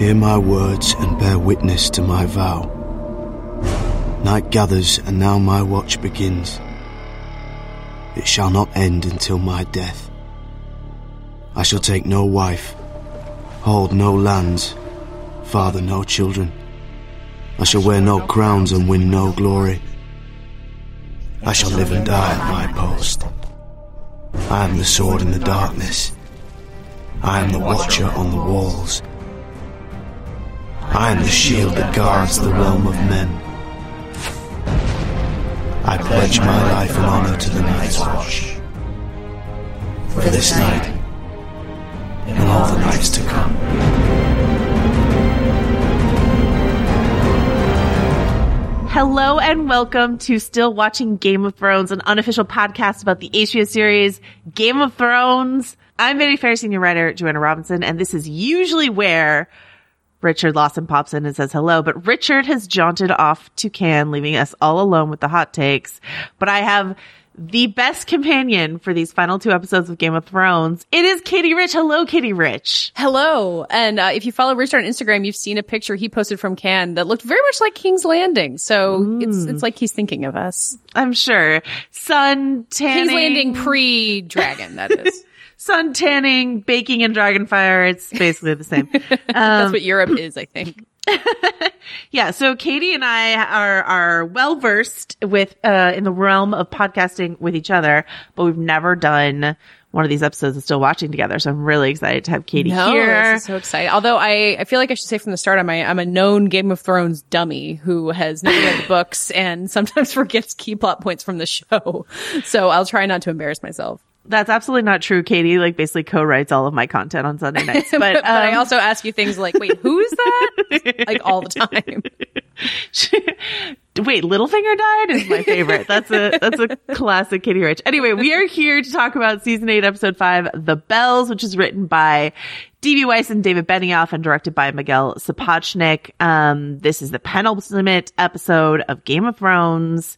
Hear my words and bear witness to my vow. Night gathers, and now my watch begins. It shall not end until my death. I shall take no wife, hold no lands, father no children. I shall wear no crowns and win no glory. I shall live and die at my post. I am the sword in the darkness. I am the watcher on the walls. I am the shield that guards the realm of men. I pledge my life and honor to the Night's Watch. For this night, and all the nights to come. Hello and welcome to Still Watching Game of Thrones, an unofficial podcast about the HBO series Game of Thrones. I'm Vanity Fair senior writer Joanna Robinson, and this is usually where Richard Lawson pops in and says hello, but Richard has jaunted off to Cannes, leaving us all alone with the hot takes. But I have the best companion for these final two episodes of Game of Thrones. It is Katie Rich. Hello, Katie Rich. Hello. And uh, if you follow Richard on Instagram, you've seen a picture he posted from Cannes that looked very much like King's Landing. So mm. it's it's like he's thinking of us. I'm sure. Sun tanning. King's Landing pre-dragon, that is. sun tanning, baking in Dragonfire. It's basically the same. Um, That's what Europe is, I think. yeah. So Katie and I are, are well versed with, uh, in the realm of podcasting with each other, but we've never done one of these episodes of still watching together. So I'm really excited to have Katie no, here. so excited. Although I, I feel like I should say from the start, I'm a, I'm a known Game of Thrones dummy who has never read the books and sometimes forgets key plot points from the show. So I'll try not to embarrass myself. That's absolutely not true. Katie like basically co-writes all of my content on Sunday nights, but, but, um, but I also ask you things like, "Wait, who's that?" like all the time. Wait, Littlefinger died is my favorite. That's a that's a classic Katie Rich. Anyway, we are here to talk about season eight, episode five, The Bells, which is written by D.B. Weiss and David Benioff and directed by Miguel Sapochnik. Um, this is the penultimate episode of Game of Thrones.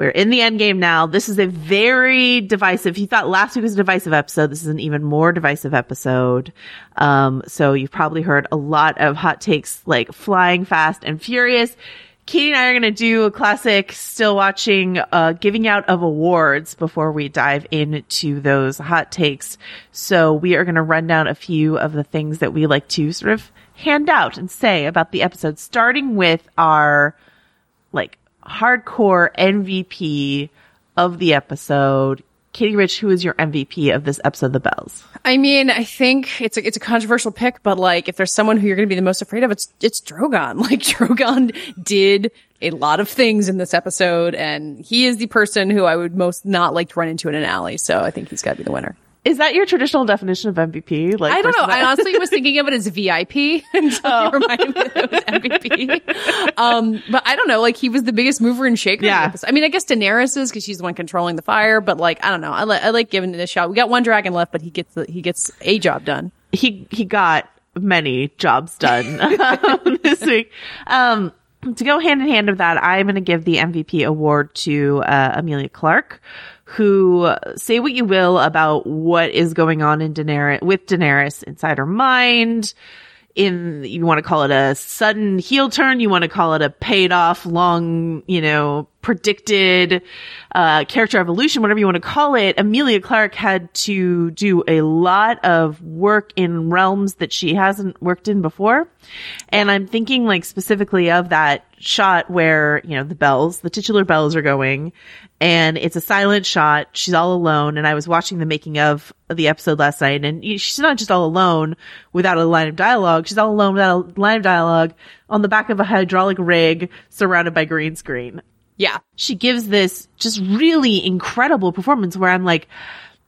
We're in the end game now. This is a very divisive. He thought last week was a divisive episode. This is an even more divisive episode. Um, so you've probably heard a lot of hot takes like flying fast and furious. Katie and I are going to do a classic still watching, uh, giving out of awards before we dive into those hot takes. So we are going to run down a few of the things that we like to sort of hand out and say about the episode, starting with our like hardcore MVP of the episode. Katie Rich, who is your MVP of this episode, The Bells? I mean, I think it's a, it's a controversial pick, but like, if there's someone who you're going to be the most afraid of, it's, it's Drogon. Like, Drogon did a lot of things in this episode, and he is the person who I would most not like to run into in an alley. So I think he's got to be the winner. Is that your traditional definition of MVP? Like, I don't know. I honestly was thinking of it as VIP until oh. you reminded me that it was MVP. Um, but I don't know. Like, he was the biggest mover and shaker. Yeah. I mean, I guess Daenerys is because she's the one controlling the fire. But like, I don't know. I, li- I like giving it a shot. We got one dragon left, but he gets the, he gets a job done. He he got many jobs done um, this week. Um, to go hand in hand with that, I'm going to give the MVP award to uh, Emilia Clarke who say what you will about what is going on in Daenerys with Daenerys inside her mind. In you want to call it a sudden heel turn, you want to call it a paid off long, you know, predicted uh, character evolution, whatever you want to call it, Emilia Clarke had to do a lot of work in realms that she hasn't worked in before. And I'm thinking like specifically of that shot where, you know, the bells, the titular bells are going and it's a silent shot. She's all alone. And I was watching the making of the episode last night and she's not just all alone without a line of dialogue. She's all alone without a line of dialogue on the back of a hydraulic rig surrounded by green screen. Yeah. She gives this just really incredible performance where I'm like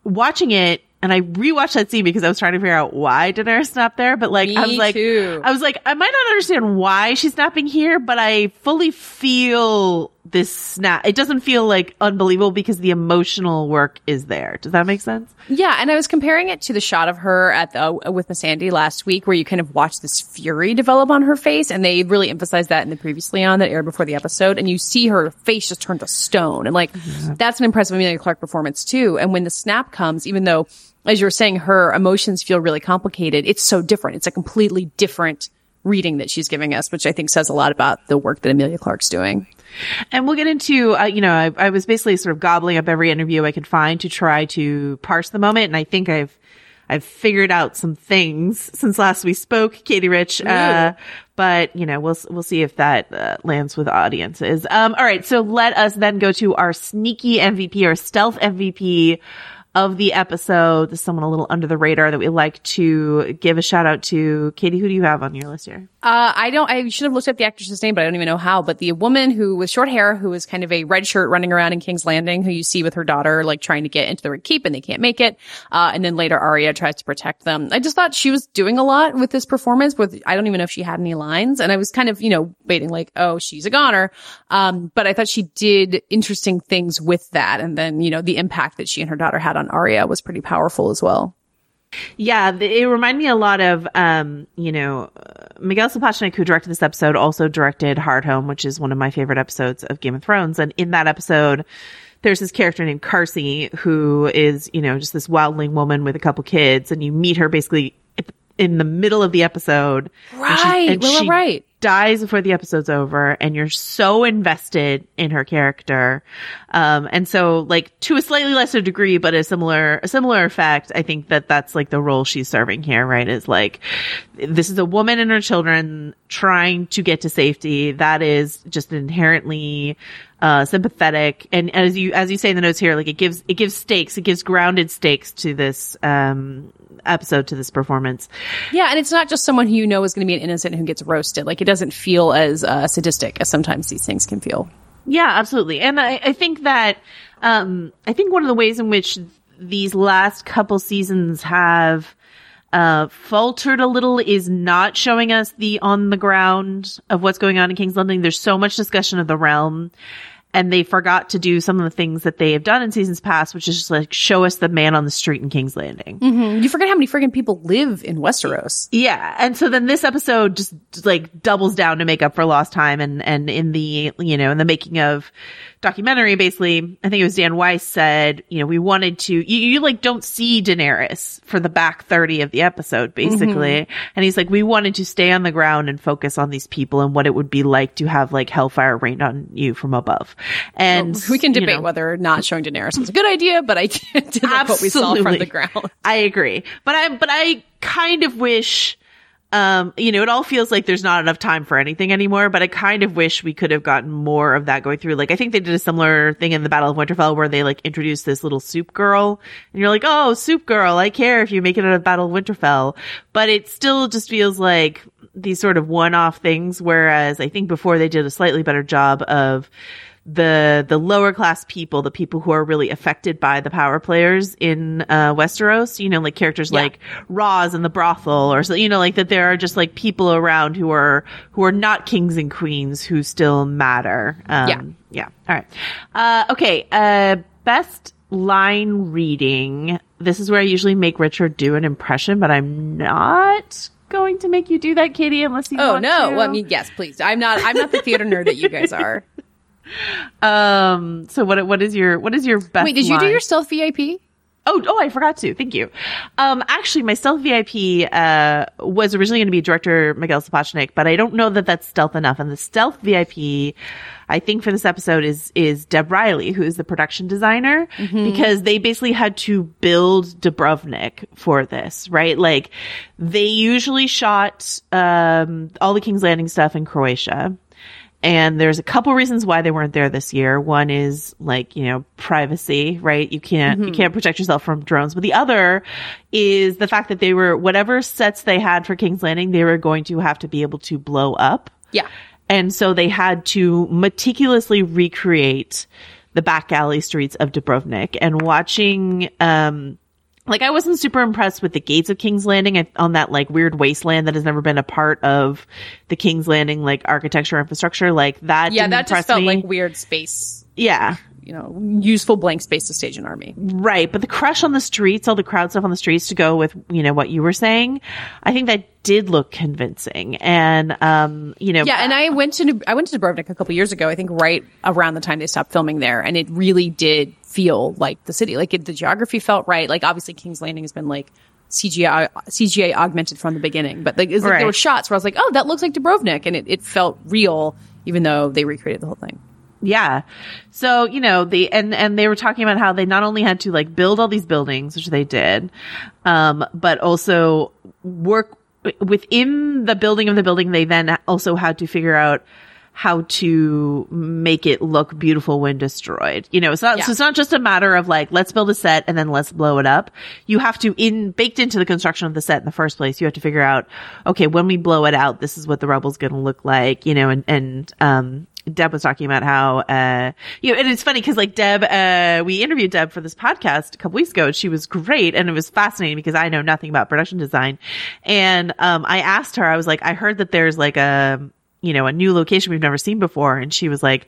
watching it and I rewatched that scene because I was trying to figure out why Daenerys snapped there. But like, Me I was like, too. I was like, I might not understand why she's snapping here, but I fully feel this snap. It doesn't feel like unbelievable because the emotional work is there. Does that make sense? Yeah, and I was comparing it to the shot of her at the with Missandei last week, where you kind of watch this fury develop on her face, and they really emphasized that in the previously on that aired before the episode, and you see her face just turn to stone, and like that's an impressive Emilia Clarke performance too. And when the snap comes, even though as you were saying, her emotions feel really complicated, it's so different. It's a completely different reading that she's giving us, which I think says a lot about the work that Emilia Clarke's doing. And we'll get into, uh, you know, I, I was basically sort of gobbling up every interview I could find to try to parse the moment. And I think I've, I've figured out some things since last we spoke, Katie Rich. Uh, but you know, we'll, we'll see if that uh, lands with audiences. Um, all right. So let us then go to our sneaky MVP our stealth MVP of the episode. This is someone a little under the radar that we like to give a shout out to. Katie, who do you have on your list here? Uh, I don't, I should have looked up the actress's name, but I don't even know how. But the woman who with short hair, who is kind of a red shirt running around in King's Landing, who you see with her daughter, like trying to get into the Red Keep and they can't make it. Uh, and then later Arya tries to protect them. I just thought she was doing a lot with this performance with, I don't even know if she had any lines. And I was kind of, you know, waiting like, oh, she's a goner. Um, but I thought she did interesting things with that. And then, you know, the impact that she and her daughter had on Arya was pretty powerful as well. Yeah, it reminded me a lot of, um, you know, uh, Miguel Sapochnik, who directed this episode, also directed Hardhome, which is one of my favorite episodes of Game of Thrones. And in that episode, there's this character named Karsi who is, you know, just this wildling woman with a couple kids, and you meet her basically in the middle of the episode. Right, and she, and Willa she Wright. Dies before the episode's over, and you're so invested in her character. Um, and so, like, to a slightly lesser degree, but a similar, a similar effect, I think that that's like the role she's serving here, right? Is like, this is a woman and her children trying to get to safety. That is just inherently, uh, sympathetic. And as you, as you say in the notes here, like it gives, it gives stakes, it gives grounded stakes to this, um, episode, to this performance. Yeah, and it's not just someone who you know is going to be an innocent who gets roasted. Like it doesn't feel as uh, sadistic as sometimes these things can feel. Yeah, absolutely. And I, I think that, um, I think one of the ways in which these last couple seasons have, uh, faltered a little is not showing us the on the ground of what's going on in King's Landing. There's so much discussion of the realm and they forgot to do some of the things that they have done in seasons past, which is just like show us the man on the street in King's Landing. Mm-hmm. You forget how many friggin' people live in Westeros. Yeah. And so then this episode just like doubles down to make up for lost time. And, and in the, you know, in the making of documentary, basically, I think it was Dan Weiss said, you know, we wanted to, you, you like don't see Daenerys for the back 30 of the episode, basically. Mm-hmm. And he's like, we wanted to stay on the ground and focus on these people and what it would be like to have like hellfire rained on you from above. And well, we can debate you know, whether or not showing Daenerys was a good idea, but I did like what we saw from the ground. I agree. But I, but I kind of wish, um, you know, it all feels like there's not enough time for anything anymore, but I kind of wish we could have gotten more of that going through. Like, I think they did a similar thing in the Battle of Winterfell where they like introduced this little soup girl and you're like, Oh, soup girl. I care if you make it out of Battle of Winterfell, but it still just feels like these sort of one-off things. Whereas I think before they did a slightly better job of, the the lower class people, the people who are really affected by the power players in uh, Westeros. You know, like characters Yeah. like Roz and the brothel, or so you know, like that there are just like people around who are who are not kings and queens who still matter. Um, Yeah. yeah. All right. Uh, okay. Uh, best line reading. This is where I usually make Richard do an impression, but I'm not going to make you do that, Katie, unless you. Oh want no! Well, I mean, yes, please. I'm not. I'm not the theater nerd that you guys are. Um. So what? What is your what is your best? Wait, did you do your stealth VIP? Oh, oh, I forgot to. Thank you. Um, actually, my stealth VIP uh, was originally going to be director Miguel Sapochnik, but I don't know that that's stealth enough. And the stealth VIP, I think for this episode is is Deb Riley, who is the production designer, mm-hmm. because they basically had to build Dubrovnik for this, right? Like they usually shot um, all the King's Landing stuff in Croatia. And there's a couple reasons why they weren't there this year. One is like, you know, privacy, right? You can't, mm-hmm. you can't protect yourself from drones. But the other is the fact that they were, whatever sets they had for King's Landing, they were going to have to be able to blow up. Yeah. And so they had to meticulously recreate the back alley streets of Dubrovnik and watching, um, like I wasn't super impressed with the gates of King's Landing on that like weird wasteland that has never been a part of the King's Landing like architecture infrastructure. Like that. Yeah, that just felt me. like weird space. Yeah. You know, useful blank space to stage an army. Right. But the crush on the streets, all the crowd stuff on the streets to go with, you know, what you were saying, I think that did look convincing. And, um, you know. Yeah. And I went to, I went to Dubrovnik a couple years ago, I think right around the time they stopped filming there. And it really did feel like the city. Like it, the geography felt right. Like obviously King's Landing has been like CGI CGI augmented from the beginning, but like, right. like there were shots where I was like, oh, that looks like Dubrovnik, and it, it felt real, even though they recreated the whole thing. Yeah. So, you know, the, and, and they were talking about how they not only had to like build all these buildings, which they did, um, but also work within the building of the building. They then also had to figure out how to make it look beautiful when destroyed. You know, it's not, yeah. so it's not just a matter of like, let's build a set and then let's blow it up. You have to in, baked into the construction of the set in the first place, you have to figure out, okay, when we blow it out, this is what the rebel's going to look like, you know, and, and, um, Deb was talking about how, uh, you know, and it's funny because like Deb, uh, we interviewed Deb for this podcast a couple weeks ago. She was great and it was fascinating because I know nothing about production design. And, um, I asked her, I was like, I heard that there's like a, you know, a new location we've never seen before. And she was like,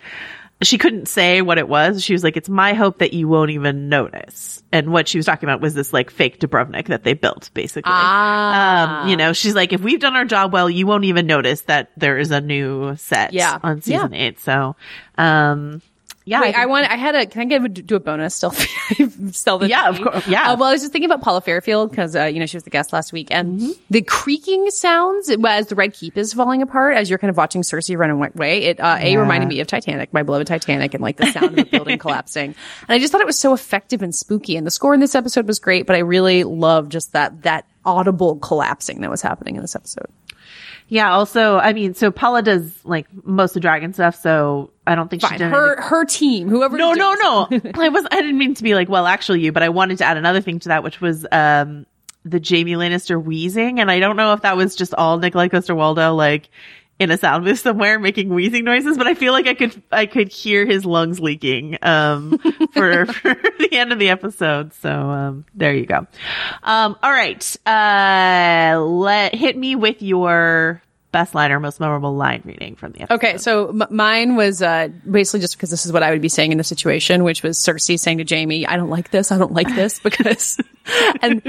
she couldn't say what it was. She was like, it's my hope that you won't even notice. And what she was talking about was this like fake Dubrovnik that they built, basically. Ah. Um, you know, she's like, if we've done our job well, you won't even notice that there is a new set yeah. on season yeah. eight. So, um, yeah. Wait, I, I, want, I had a, can I give, do a bonus still? Yeah, of course. Yeah. Uh, well, I was just thinking about Paula Fairfield because, uh, you know, she was the guest last week and mm-hmm. the creaking sounds as the Red Keep is falling apart as you're kind of watching Cersei run away. It, uh, yeah. A reminded me of Titanic, my beloved Titanic and like the sound of the building collapsing. And I just thought it was so effective and spooky. And the score in this episode was great, but I really loved just that, that audible collapsing that was happening in this episode. Yeah. Also, I mean, so Paula does like most of the dragon stuff, so I don't think Fine. she did her her team, whoever. No, no, no. I was. I didn't mean to be like, well, actually, you, but I wanted to add another thing to that, which was um the Jamie Lannister wheezing, and I don't know if that was just all Nikolaj Coster-Waldau like in a sound booth somewhere making wheezing noises, but I feel like I could I could hear his lungs leaking um for, for the end of the episode. So um there you go. Um all right. Uh let hit me with your best line or most memorable line reading from the episode. Okay, so m- mine was uh, basically just because this is what I would be saying in the situation, which was Cersei saying to Jaime, "I don't like this. I don't like this because." and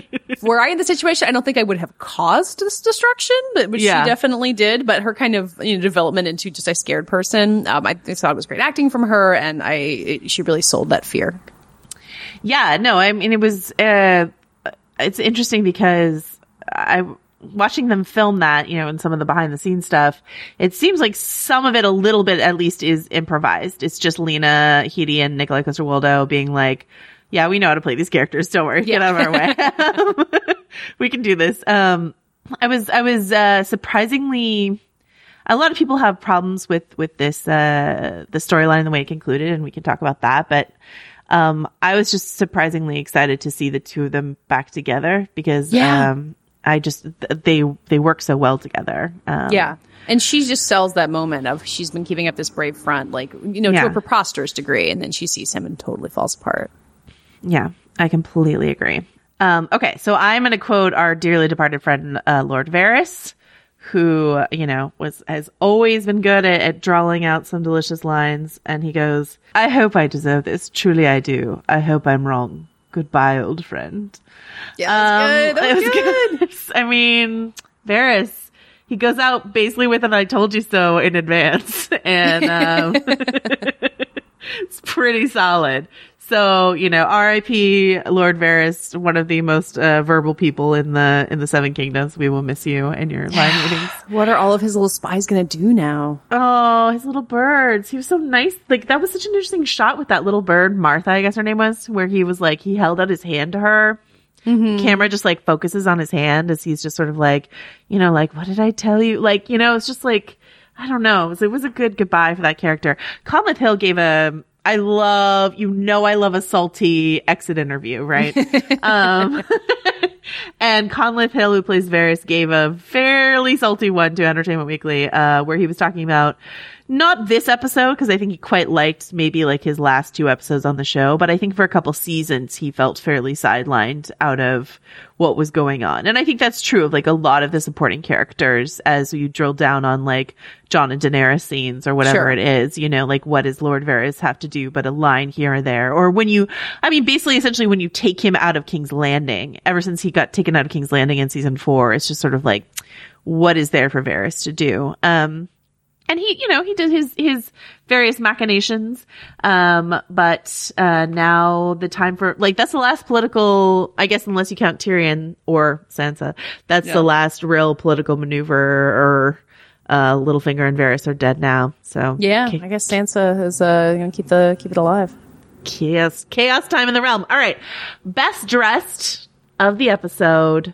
were I in the situation, I don't think I would have caused this destruction, but which yeah. she definitely did. But her kind of you know development into just a scared person, um, I thought it was great acting from her, and I it, she really sold that fear. Yeah, no, I mean it was. Uh, it's interesting because I watching them film that, you know, and some of the behind the scenes stuff, it seems like some of it a little bit at least is improvised. It's just Lena Headey and Nikolaj Coster-Waldau being like, yeah, we know how to play these characters. Don't worry. Yeah. Get out of our way. we can do this. Um, I was, I was, uh, surprisingly, a lot of people have problems with, with this, uh, the storyline and the way it concluded, and we can talk about that, but, um, I was just surprisingly excited to see the two of them back together because, yeah. um, I just they they work so well together. Um, yeah, and she just sells that moment of she's been keeping up this brave front, like you know, yeah. to a preposterous degree, and then she sees him and totally falls apart. Yeah, I completely agree. Um, okay, so I'm going to quote our dearly departed friend uh, Lord Varys, who you know was has always been good at, at drawing out some delicious lines, and he goes, "I hope I deserve this. Truly, I do. I hope I'm wrong." Goodbye, old friend. Yeah, um, good. That was, was good. good. I mean, Varys, he goes out basically with an "I told you so" in advance, and um, it's pretty solid. So, you know, R.I.P. Lord Varys, one of the most uh, verbal people in the in the Seven Kingdoms. We will miss you and your line meetings. What are all of his little spies going to do now? Oh, his little birds. He was so nice. Like that was such an interesting shot with that little bird, Martha, I guess her name was, where he was like he held out his hand to her. Mm-hmm. camera just like focuses on his hand as he's just sort of like, you know, like, what did I tell you? Like, you know, it's just like, I don't know. It was, it was a good goodbye for that character. Conleth Hill gave a, I love, you know, I love a salty exit interview, right? um, and Conleth Hill, who plays Varys, gave a fairly salty one to Entertainment Weekly, uh, where he was talking about not this episode because I think he quite liked maybe like his last two episodes on the show, but I think for a couple seasons he felt fairly sidelined out of what was going on. And I think that's true of like a lot of the supporting characters as you drill down on like Jon and Daenerys scenes or whatever Sure. it is, you know, like what does Lord Varys have to do but a line here or there? Or when you, I mean, basically essentially when you take him out of King's Landing, ever since he got taken out of King's Landing in season four, it's just sort of like, what is there for Varys to do? Um, and he, you know, he did his, his various machinations. Um, but, uh, now the time for, like, that's the last political, I guess, unless you count Tyrion or Sansa, that's the last real political maneuver or, uh, Littlefinger and Varys are dead now. So, Yeah, Ki- I guess Sansa is uh, going to keep the keep it alive. chaos, chaos time in the realm. All right. Best dressed of the episode.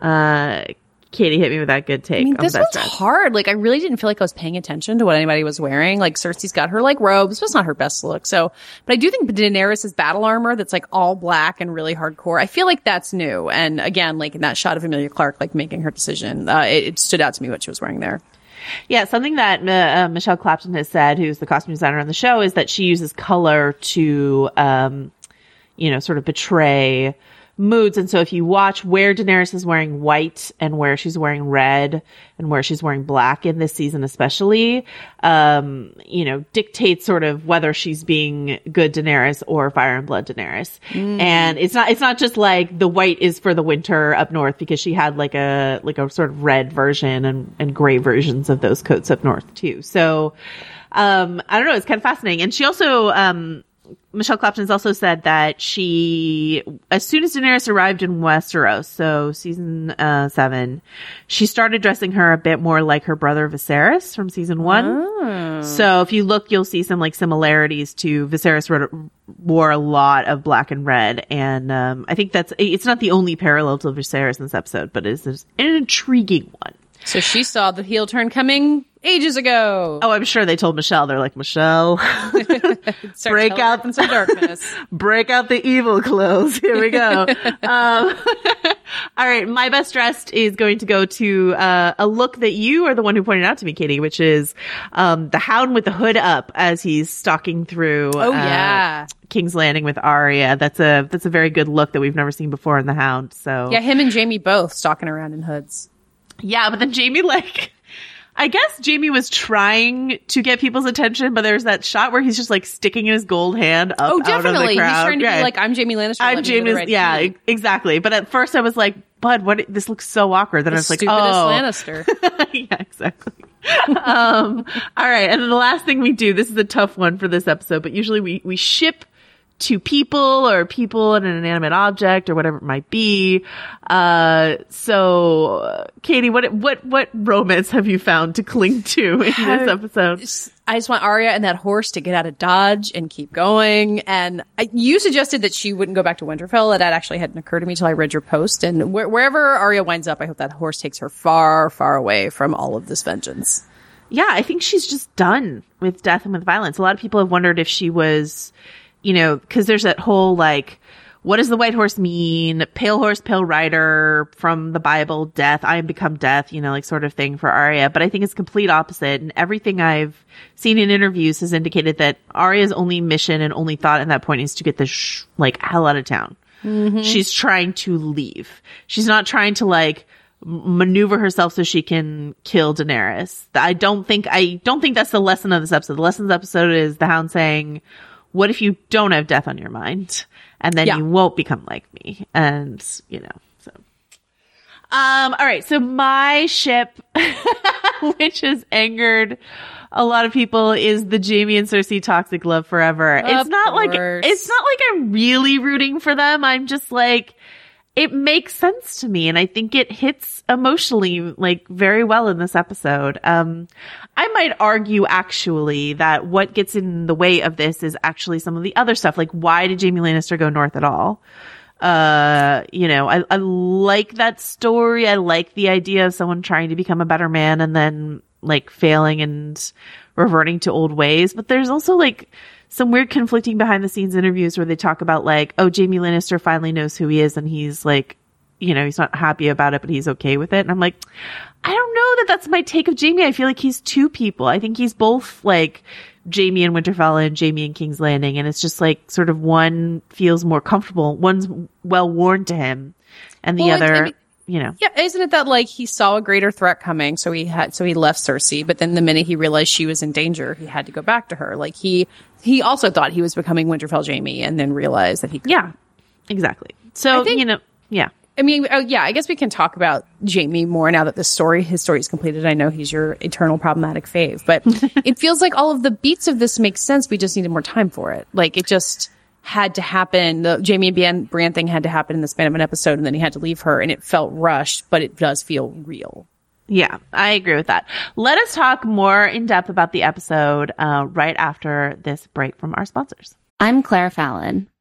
Uh, Katie hit me with that good take I mean, this dressed. hard. Like, I really didn't feel like I was paying attention to what anybody was wearing. Like, Cersei's got her like robes, but it's not her best look. So, but I do think Daenerys' battle armor that's like all black and really hardcore. I feel like that's new. And again, like in that shot of Emilia Clarke, like making her decision, uh, it, it stood out to me what she was wearing there. Yeah, something that uh, uh, Michelle Clapton has said, who's the costume designer on the show, is that she uses color to, um, you know, sort of betray moods. And so if you watch where Daenerys is wearing white and where she's wearing red and where she's wearing black in this season, especially, um, you know, dictates sort of whether she's being good Daenerys or Fire and Blood Daenerys. And it's not, it's not just like the white is for the winter up north because she had like a, like a sort of red version and, and gray versions of those coats up north too. So, um, I don't know. It's kind of fascinating. And she also, um, Michelle Clapton's also said that she, as soon as Daenerys arrived in Westeros, so season uh, seven, she started dressing her a bit more like her brother Viserys from season one. So if you look, you'll see some like similarities to Viserys wrote- wore a lot of black and red, and um, I think that's it's not the only parallel to Viserys in this episode, but it's, it's an intriguing one. So she saw the heel turn coming ages ago. Oh, I'm sure they told Michelle. They're like, Michelle, break out- some darkness. break out the evil clothes. Here we go. um, all right. My best dressed is going to go to, uh, a look that you are the one who pointed out to me, Katie, which is, um, the hound with the hood up as he's stalking through. Oh, uh, yeah. King's Landing with Arya. That's a, that's a very good look that we've never seen before in the hound. So Yeah, him and Jamie both stalking around in hoods. Yeah, but then Jamie like I guess Jamie was trying to get people's attention, but there's that shot where he's just like sticking his gold hand up Oh, out of the crowd. Oh definitely. He's trying to be like, I'm Jamie Lannister. I'm let me into the Jamie. Yeah, key." exactly. But at first I was like, Bud, what? This looks so awkward. Then I was like, oh, Lannister. yeah, exactly. um, all right. And then the last thing we do, this is a tough one for this episode, but usually we, we ship to people or people and an inanimate object or whatever it might be. Uh, so uh, Katie, what, what, what romance have you found to cling to in this episode? I just want Arya and that horse to get out of Dodge and keep going. And I, you suggested that she wouldn't go back to Winterfell. That actually hadn't occurred to me till I read your post. And where, wherever Arya winds up, I hope that horse takes her far, far away from all of this vengeance. Yeah, I think she's just done with death and with violence. A lot of people have wondered if she was, you know, because there's that whole like, what does the white horse mean? Pale horse, pale rider from the Bible, death. I am become death, you know, like sort of thing for Arya. But I think it's complete opposite. And everything I've seen in interviews has indicated that Arya's only mission and only thought at that point is to get the sh- like hell out of town. Mm-hmm. She's trying to leave. She's not trying to like maneuver herself so she can kill Daenerys. I don't think I don't think that's the lesson of this episode. The lesson of the episode is the Hound saying, "What if you don't have death on your mind, and then Yeah. you won't become like me?" And you know, so. Um. All right. So my ship. which has angered a lot of people is the Jamie and Cersei toxic love forever. Of it's not course. like it's not like I'm really rooting for them. I'm just like it makes sense to me and I think it hits emotionally like very well in this episode. Um I might argue actually that what gets in the way of this is actually some of the other stuff. Like why did Jamie Lannister go north at all? uh you know I, I like that story i like the idea of someone trying to become a better man and then like failing and reverting to old ways but there's also like some weird conflicting behind the scenes interviews where they talk about like oh jamie lannister finally knows who he is and he's like you know he's not happy about it but he's okay with it and i'm like i don't know that that's my take of jamie i feel like he's two people i think he's both like Jamie and Winterfell and Jamie and King's Landing. And it's just like sort of one feels more comfortable. One's well worn to him and the Well, other, I mean- you know. Yeah, isn't it that like he saw a greater threat coming, so he had so he left Cersei, but then the minute he realized she was in danger, he had to go back to her. Like he he also thought he was becoming Winterfell Jamie, and then realized that he Yeah, exactly. So, think- you know, yeah. I mean, oh, yeah, I guess we can talk about Jamie more now that the story, his story is completed. I know he's your eternal problematic fave, but it feels like all of the beats of this make sense. We just needed more time for it. Like it just had to happen. The Jamie and Bran, Bran thing had to happen in the span of an episode and then he had to leave her and it felt rushed, but it does feel real. Yeah, I agree with that. Let us talk more in depth about the episode uh, right after this break from our sponsors. I'm Claire Fallon.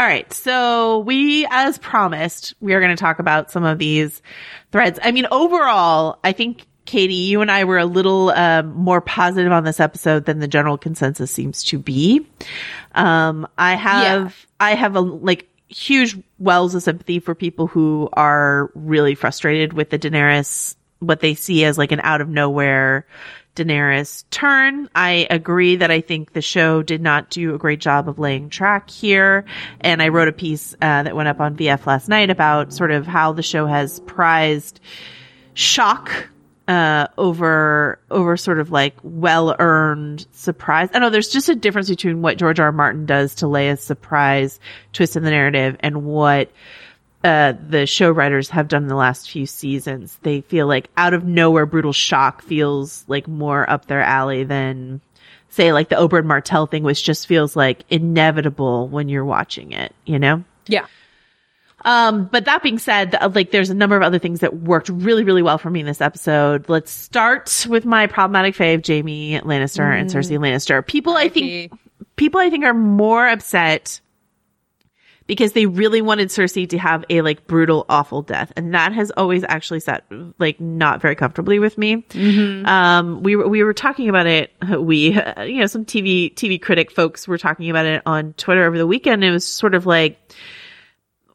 All right. So we, as promised, we are going to talk about some of these threads. I mean, overall, I think Katie, you and I were a little um, more positive on this episode than the general consensus seems to be. Um, I have, I have a like huge wells of sympathy for people who are really frustrated with the Daenerys, what they see as like an out of nowhere Daenerys turn. I agree that I think the show did not do a great job of laying track here. And I wrote a piece uh, that went up on VF last night about sort of how the show has prized shock uh, over over sort of like well earned surprise. I know there's just a difference between what George R. R. Martin does to lay a surprise twist in the narrative and what uh, the show writers have done the last few seasons. They feel like out of nowhere brutal shock feels like more up their alley than say like the Oberyn Martell thing, which just feels like inevitable when you're watching it, you know? Yeah. Um, but that being said, like there's a number of other things that worked really, really well for me in this episode. Let's start with my problematic fave, Jamie Lannister and Cersei Lannister. People I think, people I think are more upset because they really wanted Cersei to have a like brutal, awful death. And that has always actually sat like not very comfortably with me. Um, we were, we were talking about it. We, uh, you know, some TV, TV critic folks were talking about it on Twitter over the weekend. It was sort of like,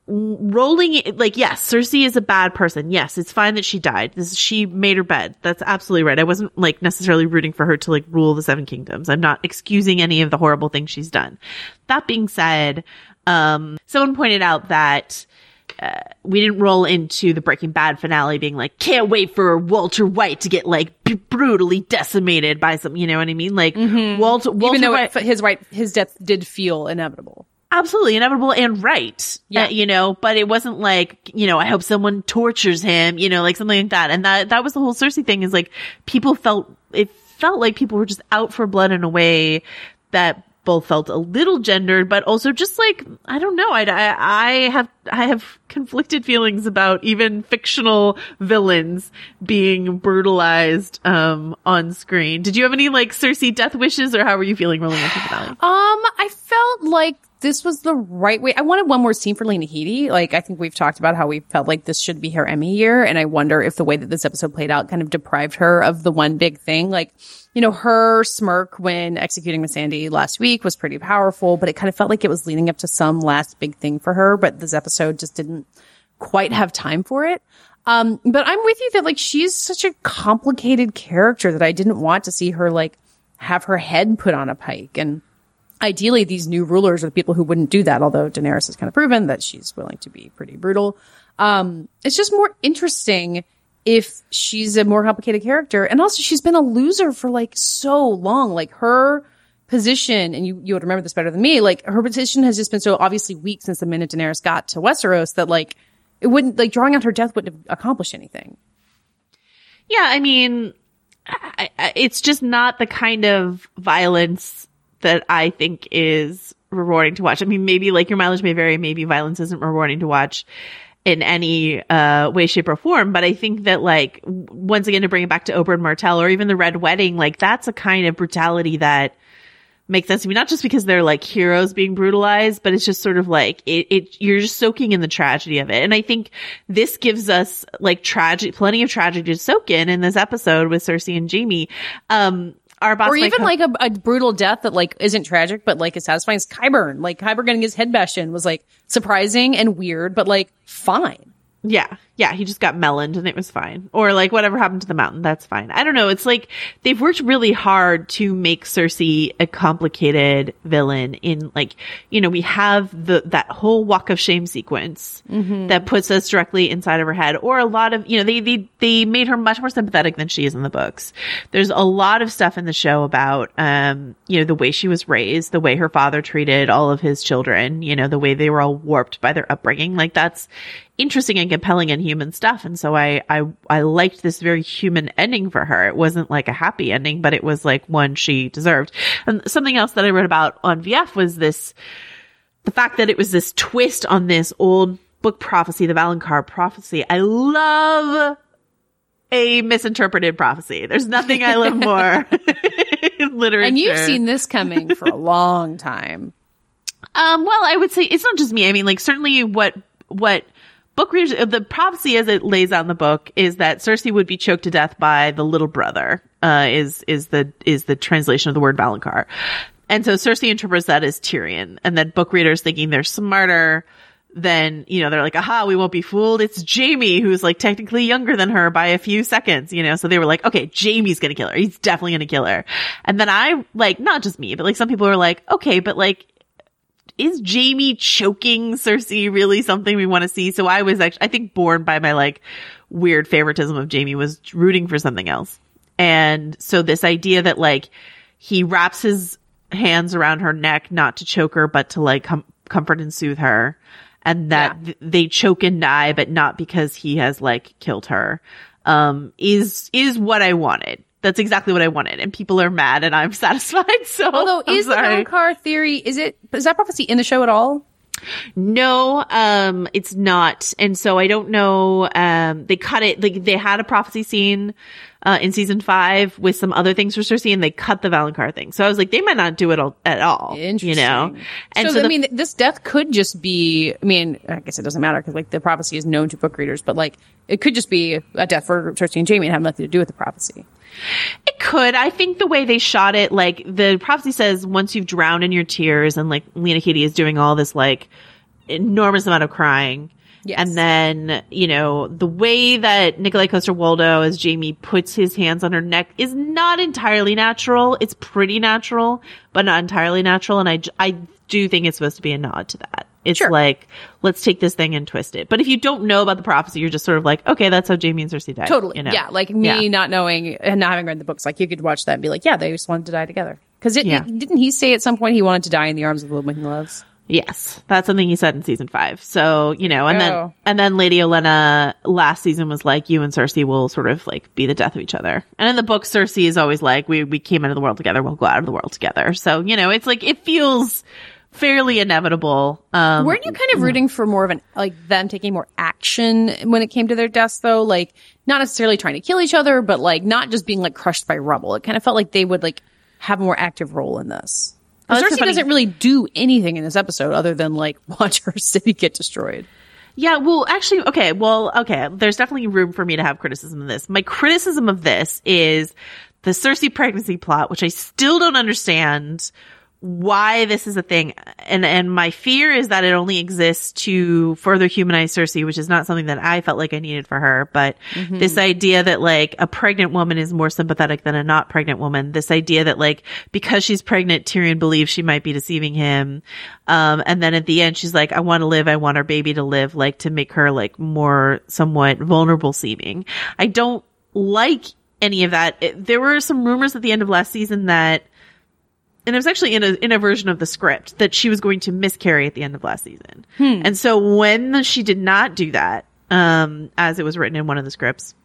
rolling it like yes cersei is a bad person yes it's fine that she died this she made her bed that's absolutely right i wasn't like necessarily rooting for her to like rule the seven kingdoms i'm not excusing any of the horrible things she's done that being said um someone pointed out that uh, we didn't roll into the Breaking Bad finale being like, can't wait for Walter White to get like b- brutally decimated by some, you know what I mean? Like Walter, Walter Even though White, it, his right, his death did feel inevitable. absolutely inevitable and right. Yeah. Uh, you know, but it wasn't like, you know, I hope someone tortures him, you know, like something like that. And that, that was the whole Cersei thing is like people felt, it felt like people were just out for blood in a way that both felt a little gendered, but also just like, I don't know. I, I, I have, I have conflicted feelings about even fictional villains being brutalized, um, on screen. Did you have any like Cersei death wishes or how were you feeling rolling into the? Um, I felt like this was the right way. I wanted one more scene for Lena Headey. Like, I think we've talked about how we felt like this should be her Emmy year. And I wonder if the way that this episode played out kind of deprived her of the one big thing. Like, you know, her smirk when executing Missandei last week was pretty powerful, but it kind of felt like it was leading up to some last big thing for her. But this episode just didn't quite have time for it. Um, but I'm with you that like she's such a complicated character that I didn't want to see her like have her head put on a pike and ideally these new rulers are the people who wouldn't do that, although Daenerys has kind of proven that she's willing to be pretty brutal. Um, it's just more interesting if she's a more complicated character. And also she's been a loser for like so long. Like her position, and you, you would remember this better than me, like her position has just been so obviously weak since the minute Daenerys got to Westeros that like it wouldn't, like drawing out her death wouldn't have accomplished anything. Yeah, I mean, I, I, it's just not the kind of violence that I think is rewarding to watch. I mean, maybe like your mileage may vary, maybe violence isn't rewarding to watch in any uh, way, shape, or form. But I think that like once again to bring it back to Oberyn Martell or even the Red Wedding, like that's a kind of brutality that makes sense to me. Not just because they're like heroes being brutalized, but it's just sort of like it, it you're just soaking in the tragedy of it. And I think this gives us like tragic, plenty of tragedy to soak in in this episode with Cersei and Jaime. Um, our boss or even Mike- like a, a brutal death that like isn't tragic but like is satisfying is Qyburn. Like Qyburn getting his head bashed in was like surprising and weird, but like fine. Yeah. Yeah. He just got meloned and it was fine. Or like whatever happened to the mountain. That's fine. I don't know. It's like they've worked really hard to make Cersei a complicated villain in like, you know, we have the, that whole walk of shame sequence that puts us directly inside of her head or a lot of, you know, they, they, they made her much more sympathetic than she is in the books. There's a lot of stuff in the show about, um, you know, the way she was raised, the way her father treated all of his children, you know, the way they were all warped by their upbringing. Like that's, interesting and compelling and human stuff. And so I, I, I liked this very human ending for her. It wasn't like a happy ending, but it was like one she deserved. And something else that I read about on VF was this, the fact that it was this twist on this old book prophecy, the Valonqar prophecy. I love a misinterpreted prophecy. There's nothing I love more in literature. And you've seen this coming for a long time. Um, well, I would say it's not just me. I mean, like certainly what, what book readers, uh, the prophecy as it lays out in the book is that Cersei would be choked to death by the little brother, uh, is, is the, is the translation of the word Valonqar. And so Cersei interprets that as Tyrion and then book readers thinking they're smarter than, you know, they're like, aha, we won't be fooled. It's Jamie who's like technically younger than her by a few seconds, you know? So they were like, okay, Jamie's gonna kill her. He's definitely gonna kill her. And then I, like, not just me, but like some people were like, okay, but like, is Jamie choking Cersei really something we want to see? So I was actually, I think born by my like weird favoritism of Jamie was rooting for something else. And so this idea that like he wraps his hands around her neck, not to choke her, but to like com- comfort and soothe her. And that th- they choke and die, but not because he has like killed her, um, is, is what I wanted. That's exactly what I wanted. And people are mad and I'm satisfied. So Although I'm is sorry. the theory is it is that prophecy in the show at all? No, um, it's not. And so I don't know, um, they cut it, like they had a prophecy scene, uh, in season five with some other things for Cersei and they cut the Valonqar thing. So I was like, they might not do it all, at all. Interesting. You know? And so, so, I mean, this death could just be. I mean, I guess it doesn't matter because like the prophecy is known to book readers, but like it could just be a death for Cersei and Jamie and have nothing to do with the prophecy. It could. I think the way they shot it, like the prophecy says, once you've drowned in your tears, and like Lena Headey is doing all this like enormous amount of crying. Yes. And then, you know, the way that Nikolaj Coster-Waldau as Jamie puts his hands on her neck is not entirely natural. It's pretty natural, but not entirely natural. And I, I do think it's supposed to be a nod to that. It's Sure. like, let's take this thing and twist it. But if you don't know about the prophecy, you're just sort of like, okay, that's how Jamie and Cersei died. Totally. You know? Yeah. Like me Yeah. not knowing and not having read the books, like you could watch that and be like, yeah, they just wanted to die together. Because it, Yeah. it- didn't he say at some point he wanted to die in the arms of the woman he loves? Yes, that's something he said in season five. So, you know, and Oh. then, and then Lady Olenna last season was like, you and Cersei will sort of like be the death of each other. And in the book, Cersei is always like, we, we came into the world together, we'll go out of the world together. So, you know, it's like, it feels fairly inevitable. Um, Weren't you kind of rooting for more of an like them taking more action when it came to their deaths though? Like not necessarily trying to kill each other, but like not just being like crushed by rubble. It kind of felt like they would like have a more active role in this. Oh, that's so Cersei doesn't really do anything in this episode other than like watch her city get destroyed. Yeah, well, actually, okay, well, okay, there's definitely room for me to have criticism of this. My criticism of this is the Cersei pregnancy plot, which I still don't understand why this is a thing. And, and my fear is that it only exists to further humanize Cersei, which is not something that I felt like I needed for her. But mm-hmm. this idea that like a pregnant woman is more sympathetic than a not pregnant woman. This idea that like because she's pregnant, Tyrion believes she might be deceiving him. Um, and then at the end, she's like, I want to live. I want our baby to live, like to make her like more somewhat vulnerable seeming. I don't like any of that. It, there were some rumors at the end of last season that and it was actually in a in a version of the script that she was going to miscarry at the end of last season. Hmm. And so when she did not do that, um, as it was written in one of the scripts,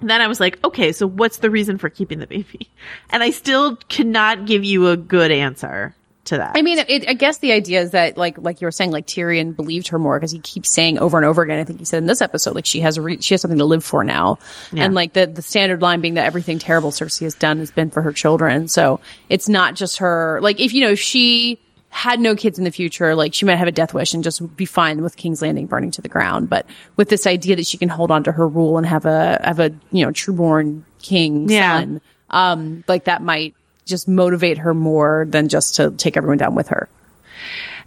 then I was like, okay, so what's the reason for keeping the baby? And I still cannot give you a good answer to that. I mean, it, I guess the idea is that, like, like you were saying, like Tyrion believed her more because he keeps saying over and over again. I think he said in this episode, like she has a re- she has something to live for now, yeah. and like the the standard line being that everything terrible Cersei has done has been for her children. So it's not just her. Like, if you know, if she had no kids in the future, like she might have a death wish and just be fine with King's Landing burning to the ground. But with this idea that she can hold on to her rule and have a have a you know trueborn king yeah. son, um, like that might just motivate her more than just to take everyone down with her.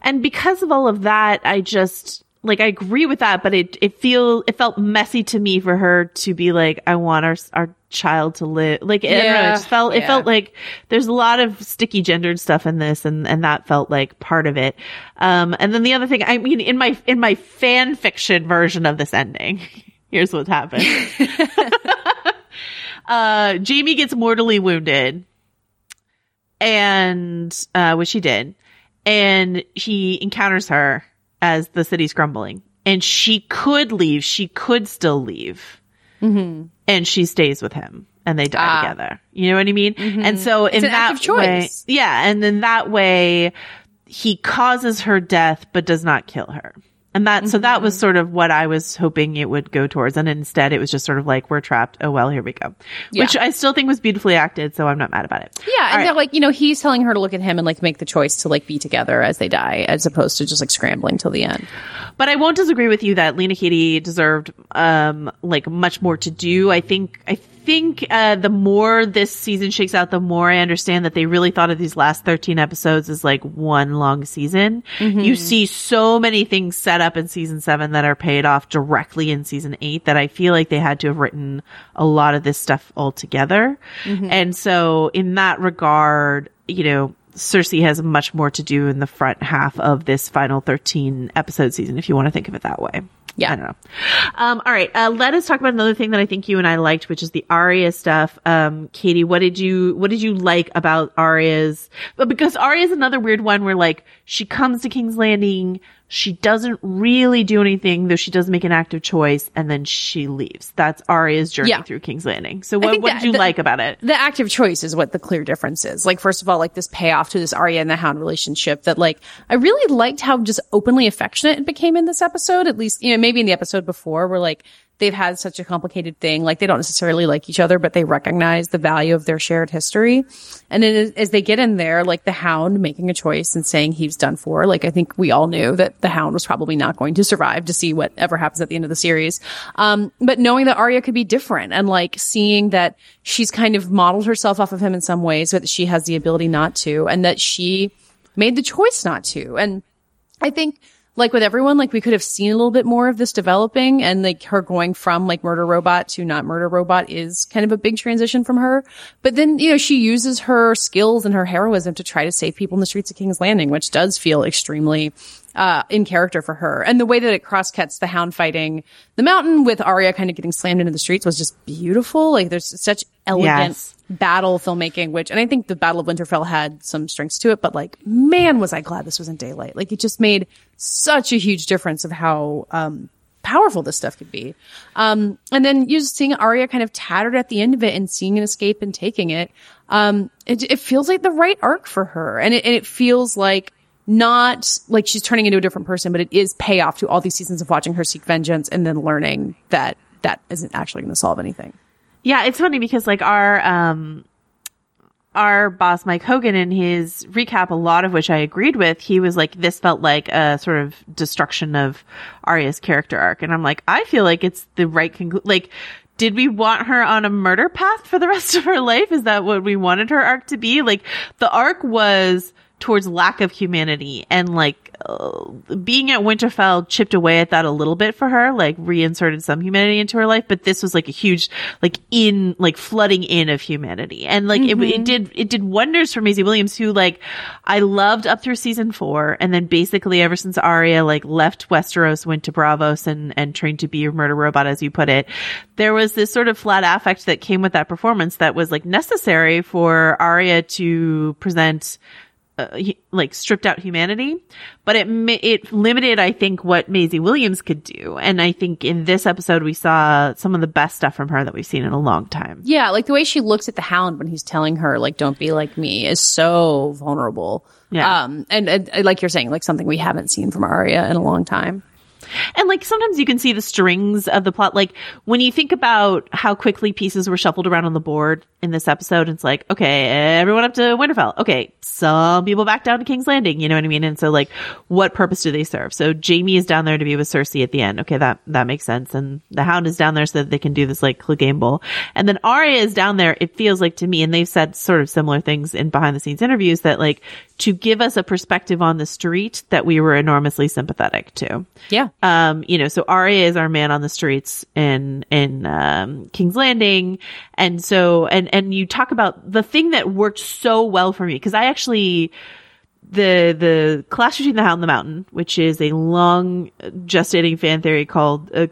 And because of all of that, I just like I agree with that, but it it feel it felt messy to me for her to be like, I want our our child to live. Like yeah, I don't know, it just felt yeah. it felt like there's a lot of sticky gendered stuff in this, and and that felt like part of it. Um, and then the other thing, I mean, in my in my fan fiction version of this ending, here's what happened. uh, Jaime gets mortally wounded and uh, which he did, and he encounters her as the city's crumbling, and she could leave. She could still leave, mm-hmm. and she stays with him, and they die ah. together. You know what I mean? Mm-hmm. And so it's in that way, yeah, and in that way, he causes her death, but does not kill her. And that, mm-hmm. so that was mm-hmm. sort of what I was hoping it would go towards. And instead it was just sort of like, we're trapped. Oh, well, here we go. Yeah. Which I still think was beautifully acted. So I'm not mad about it. Yeah. And right. like, you know, he's telling her to look at him and like make the choice to like be together as they die, as opposed to just like scrambling till the end. But I won't disagree with you that Lena Headey deserved, um, like much more to do. I think, I think uh, the more this season shakes out, the more I understand that they really thought of these last 13 episodes as like one long season. Mm-hmm. You see so many things set up in season seven that are paid off directly in season eight that I feel like they had to have written a lot of this stuff all together. Mm-hmm. And so in that regard, you know, Cersei has much more to do in the front half of this final 13 episode season, if you want to think of it that way. Yeah. I don't know. Um, all right. Uh, let us talk about another thing that I think you and I liked, which is the Arya stuff. Um, Katie, what did you, what did you like about Arya's, but because Arya is another weird one where like she comes to King's Landing, she doesn't really do anything, though she does make an active choice, and then she leaves. That's Arya's journey yeah. through King's Landing. So what, what did you the, like about it? The active choice is what the clear difference is. Like, first of all, like this payoff to this Arya and the Hound relationship that like, I really liked how just openly affectionate it became in this episode. At least, you know, maybe in the episode before where like, they've had such a complicated thing. Like they don't necessarily like each other, but they recognize the value of their shared history. And as they get in there, like the hound making a choice and saying he's done for, like I think we all knew that the hound was probably not going to survive to see whatever happens at the end of the series. Um, but knowing that Arya could be different and like seeing that she's kind of modeled herself off of him in some ways, but she has the ability not to and that she made the choice not to. And I think like with everyone, like we could have seen a little bit more of this developing and like her going from like murder robot to not murder robot is kind of a big transition from her. But then, you know, she uses her skills and her heroism to try to save people in the streets of King's Landing, which does feel extremely uh, in character for her. And the way that it cross cuts the hound fighting the mountain with Arya kind of getting slammed into the streets was just beautiful. Like there's such elegant yes. battle filmmaking, which, and I think the Battle of Winterfell had some strengths to it, but like, man, was I glad this was in daylight. Like it just made such a huge difference of how, um, powerful this stuff could be. Um, and then you just seeing Arya kind of tattered at the end of it and seeing an escape and taking it. Um, it, it feels like the right arc for her. And it, and it feels like not like she's turning into a different person, but it is payoff to all these seasons of watching her seek vengeance and then learning that that isn't actually going to solve anything. Yeah, it's funny because like our um our boss Mike Hogan in his recap, a lot of which I agreed with, he was like, this felt like a sort of destruction of Arya's character arc. And I'm like, I feel like it's the right conclusion. Like, did we want her on a murder path for the rest of her life? Is that what we wanted her arc to be? Like, the arc was towards lack of humanity and like uh, being at Winterfell chipped away at that a little bit for her, like reinserted some humanity into her life. But this was like a huge, like in, like flooding in of humanity. And like mm-hmm. it, it did, it did wonders for Maisie Williams, who like I loved up through season four. And then basically ever since Arya like left Westeros, went to Braavos and, and trained to be a murder robot, as you put it, there was this sort of flat affect that came with that performance that was like necessary for Arya to present uh, like stripped out humanity, but it it limited, I think, what Maisie Williams could do. And I think in this episode we saw some of the best stuff from her that we've seen in a long time. Yeah, like the way she looks at the Hound when he's telling her like "Don't be like me" is so vulnerable. Yeah, um, and, and like you're saying, like something we haven't seen from Arya in a long time. And like sometimes you can see the strings of the plot. Like when you think about how quickly pieces were shuffled around on the board in this episode, it's like, okay, everyone up to Winterfell. Okay, some people back down to King's Landing. You know what I mean? And so like, what purpose do they serve? So Jaime is down there to be with Cersei at the end. Okay, that, that makes sense. And the Hound is down there so that they can do this like Clegane Bowl. And then Arya is down there, it feels like to me, and they've said sort of similar things in behind the scenes interviews that like to give us a perspective on the street that we were enormously sympathetic to. Yeah. Um, you know, so Arya is our man on the streets in, in, um, King's Landing. And so, and, and you talk about the thing that worked so well for me, cause I actually, the, the clash between the Hound and the Mountain, which is a long gestating fan theory called uh,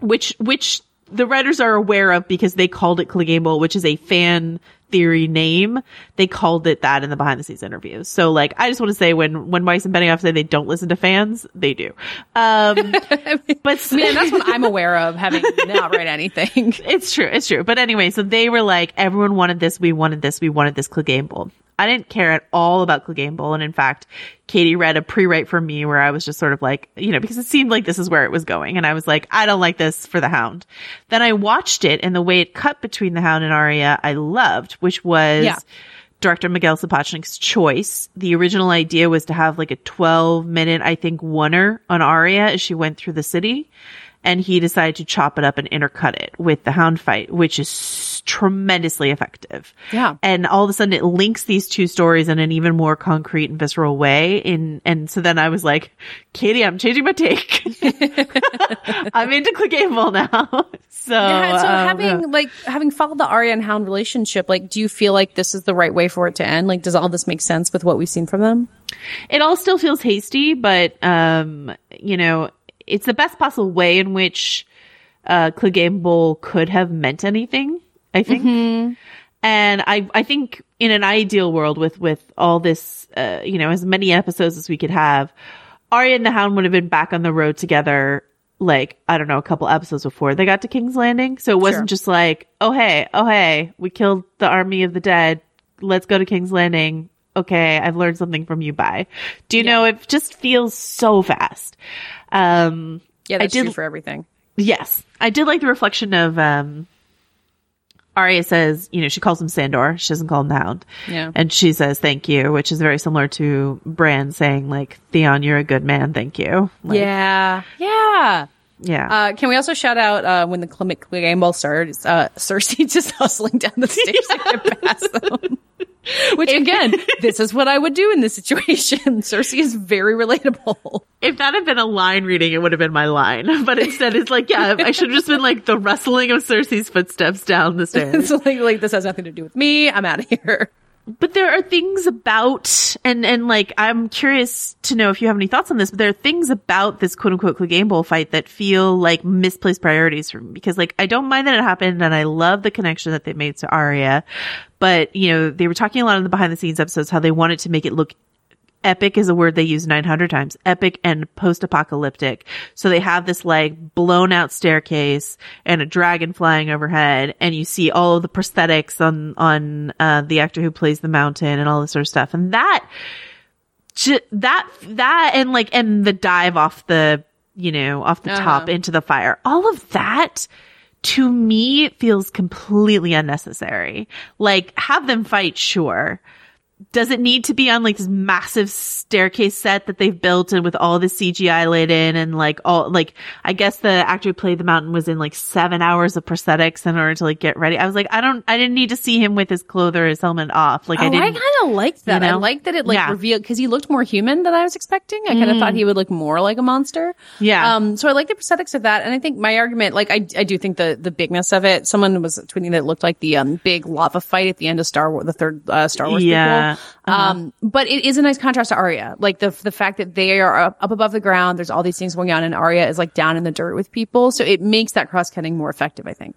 which, which the writers are aware of because they called it Cleganebowl, which is a fan theory name, they called it that in the behind the scenes interviews. So like, I just want to say when, when Weiss and Benioff say they don't listen to fans, they do. Um, but I mean, that's what I'm aware of having not read anything. It's true. It's true. But anyway, so they were like, everyone wanted this. We wanted this. We wanted this Clegane Bowl. I didn't care at all about Clegane Bowl. And in fact, Katie read a pre-write for me where I was just sort of like, you know, because it seemed like this is where it was going. And I was like, I don't like this for the Hound. Then I watched it and the way it cut between the Hound and Arya, I loved, which was yeah. director Miguel Sapochnik's choice. The original idea was to have like a 12 minute, I think, oneer on Arya as she went through the city and he decided to chop it up and intercut it with the hound fight, which is tremendously effective. Yeah. And all of a sudden it links these two stories in an even more concrete and visceral way. In, and so then I was like, Katie, I'm changing my take. I'm into Bowl now. so, yeah, so um, having yeah. like, having followed the Arya and Hound relationship, like, do you feel like this is the right way for it to end? Like, does all this make sense with what we've seen from them? It all still feels hasty, but, um, you know, it's the best possible way in which uh, Clegane Bowl could have meant anything. I think, mm-hmm. and I I think in an ideal world with with all this, uh, you know, as many episodes as we could have, Arya and the Hound would have been back on the road together. Like I don't know, a couple episodes before they got to King's Landing, so it wasn't sure. just like, oh hey, oh hey, we killed the army of the dead. Let's go to King's Landing okay, I've learned something from you. Bye. Do you yeah. know, it just feels so fast. Um, yeah, that's I did, true for everything. Yes. I did like the reflection of, um, Arya says, you know, she calls him Sandor. She doesn't call him the Hound. Yeah. And she says, thank you, which is very similar to Bran saying, like, Theon, you're a good man. Thank you. Like, yeah. Yeah. Yeah. Uh, can we also shout out uh, when the Clegane Bowl started, uh, Cersei just hustling down the stairs to get past them. Which again, this is what I would do in this situation. Cersei is very relatable. If that had been a line reading, it would have been my line. But instead, it's like, yeah, I should have just been like the rustling of Cersei's footsteps down the stairs. like, like this has nothing to do with me. I'm out of here but there are things about and and like I'm curious to know if you have any thoughts on this, but there are things about this quote unquote Clegane Bowl fight that feel like misplaced priorities for me because like I don't mind that it happened and I love the connection that they made to Arya, but you know they were talking a lot in the behind the scenes episodes how they wanted to make it look epic is a word they use 900 times. Epic and post-apocalyptic. So they have this like blown out staircase and a dragon flying overhead and you see all of the prosthetics on, on, uh, the actor who plays the mountain and all this sort of stuff. And that, that, that and like, and the dive off the, you know, off the uh-huh. top into the fire. All of that to me feels completely unnecessary. Like have them fight, sure does it need to be on like this massive staircase set that they've built and with all the CGI laid in and like all like I guess the actor who played the mountain was in like seven hours of prosthetics in order to like get ready. I was like, I don't I didn't need to see him with his clothes or his helmet off. Like oh, I didn't I kind of liked that. you know? I liked that it like Yeah. revealed because he looked more human than I was expecting. I kind of thought he would look more like a monster. Yeah. Um. So I like the prosthetics of that, and I think my argument, like I, I do think the the bigness of it. Someone was tweeting that it looked like the um big lava fight at the end of Star Wars, the third uh, Star Wars. Yeah. prequel. Um. But it is a nice contrast to Arya. Like the the fact that they are up, up above the ground. There's all these things going on, and Arya is like down in the dirt with people. So it makes that cross cutting more effective. I think.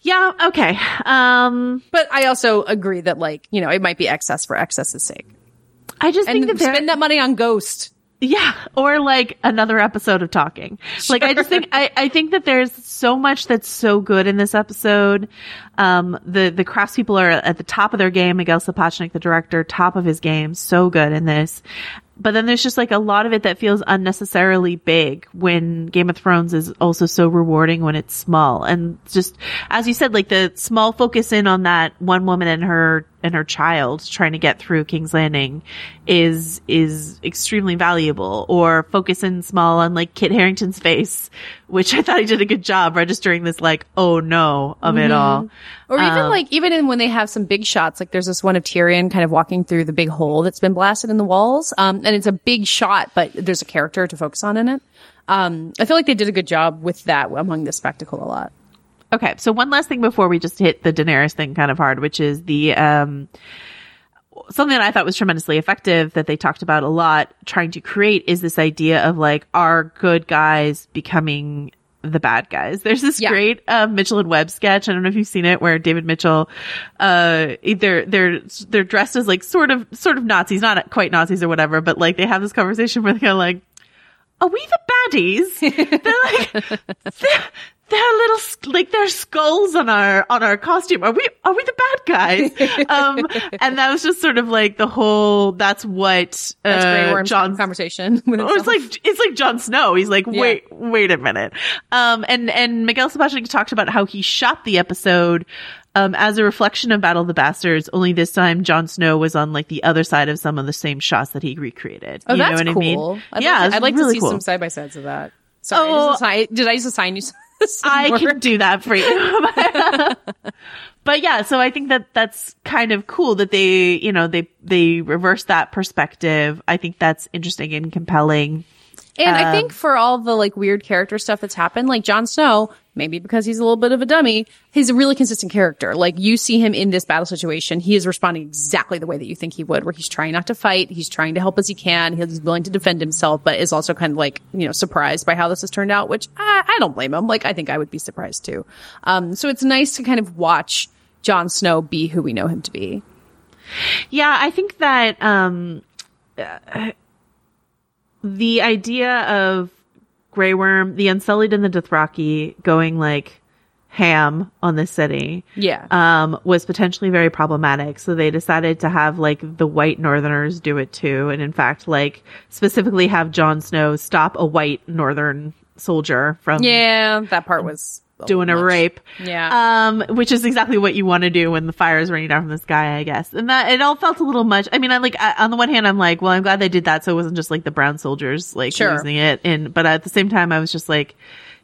Yeah, okay. Um But I also agree that like you know it might be excess for excess's sake. I just And think that spend that money on Ghost. Yeah, or like another episode of talking. Like I just think I, I think that there's so much that's so good in this episode. Um, the the craftspeople are at the top of their game. Miguel Sapochnik, the director, top of his game, so good in this. But then there's just like a lot of it that feels unnecessarily big when Game of Thrones is also so rewarding when it's small. And just as you said, like the small focus in on that one woman and her and her child trying to get through King's Landing is is extremely valuable. Or focus in small on like Kit Harington's face, which I thought he did a good job registering this like oh no of it all. Or even Um, like even in when they have some big shots, like there's this one of Tyrion kind of walking through the big hole that's been blasted in the walls, um, and it's a big shot, but there's a character to focus on in it. Um, I feel like they did a good job with that among the spectacle a lot. Okay, so one last thing before we just hit the Daenerys thing kind of hard, which is the um something that I thought was tremendously effective that they talked about a lot trying to create is this idea of like are good guys becoming the bad guys. There's this Yeah. great uh, Mitchell and Webb sketch. I don't know if you've seen it, where David Mitchell, uh, either they're they're dressed as like sort of sort of Nazis, not quite Nazis or whatever, but like they have this conversation where they're like, "Are we the baddies?" they're like, they're, they're little like they're skulls on our on our costume. Are we are we the bad guys? um, and that was just sort of like the whole. That's what uh, That's Jon's conversation. With Oh, it's like it's like Jon Snow. He's like, wait, wait a minute. Um, and and Miguel Sapochnik talked about how he shot the episode um as a reflection of Battle of the Bastards. Only this time, Jon Snow was on like the other side of some of the same shots that he recreated. oh, you that's know what cool. I mean? I'd yeah, like to, I'd like really to see cool. some side by sides of that. Sorry, Oh. assign- did I just assign you? I work? can do that for you. but yeah, so I think that that's kind of cool that they, you know, they, they reverse that perspective. I think that's interesting and compelling. And I Um, think for all the like weird character stuff that's happened, like Jon Snow, maybe because he's a little bit of a dummy, he's a really consistent character. Like you see him in this battle situation, he is responding exactly the way that you think he would, where he's trying not to fight, he's trying to help as he can, he's willing to defend himself, but is also kind of like, you know, surprised by how this has turned out, which I, I don't blame him. Like I think I would be surprised too. Um, so it's nice to kind of watch Jon Snow be who we know him to be. Yeah, I think that um uh, the idea of Grey Worm, the Unsullied and the Dothraki going like ham on the city Yeah. um was potentially very problematic so they decided to have like the white northerners do it too and in fact like specifically have Jon Snow stop a white northern soldier from yeah, that part was doing a rape. Yeah. Um, which is exactly what you want to do when the fire is raining down from the sky, I guess. And that, it all felt a little much. I mean, I'm like, I, on the one hand, I'm like, well, I'm glad they did that. So it wasn't just like the brown soldiers, like, Sure. losing it. And, but at the same time, I was just like,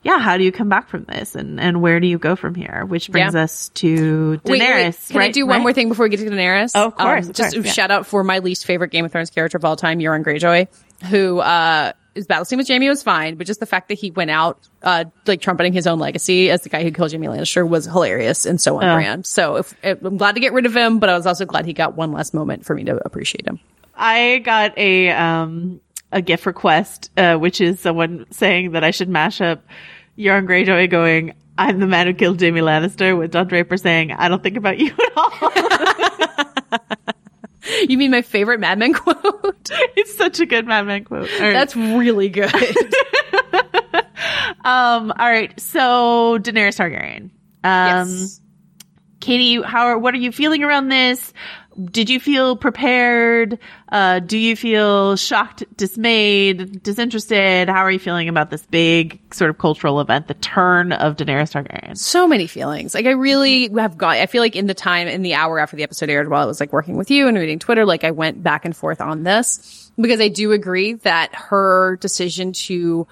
yeah, how do you come back from this? And, and where do you go from here? Which brings Yeah. us to Daenerys. Wait, wait. Can I do one Right? more thing before we get to Daenerys? Oh, of course, Um, of just course, yeah. shout out for my least favorite Game of Thrones character of all time, Euron Greyjoy, who uh his battle scene with Jaime was fine, but just the fact that he went out uh like trumpeting his own legacy as the guy who killed Jaime Lannister was hilarious and so on brand. So if, I'm glad to get rid of him, but I was also glad he got one last moment for me to appreciate him. I got a um a gift request, uh, which is someone saying that I should mash up Euron Greyjoy going, "I'm the man who killed Jaime Lannister," with Don Draper saying, "I don't think about you at all." You mean my favorite Mad Men quote? it's such a good Mad Men quote. Right. That's really good. um. All right. So Daenerys Targaryen. Um. yes. Katie, how are, what are you feeling around this? Did you feel prepared? Uh, do you feel shocked, dismayed, disinterested? How are you feeling about this big sort of cultural event, the turn of Daenerys Targaryen? So many feelings. Like I really have got, I feel like in the time, in the hour after the episode aired, while I was like working with you and reading Twitter, like I went back and forth on this because I do agree that her decision to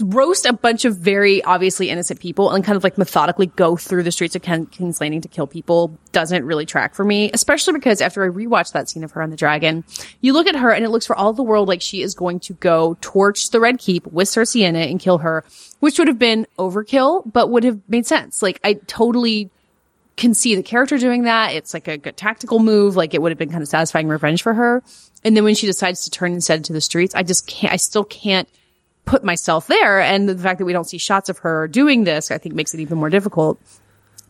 roast a bunch of very obviously innocent people and kind of like methodically go through the streets of Ken- King's Landing to kill people doesn't really track for me, especially because after I rewatched that scene of her on the dragon, you look at her and it looks for all the world like she is going to go torch the Red Keep with Cersei in it and kill her, which would have been overkill, but would have made sense. Like I totally can see the character doing that. It's like a good tactical move. Like it would have been kind of satisfying revenge for her. And then when she decides to turn instead to the streets, I just can't, I still can't put myself there. And the fact that we don't see shots of her doing this, I think makes it even more difficult.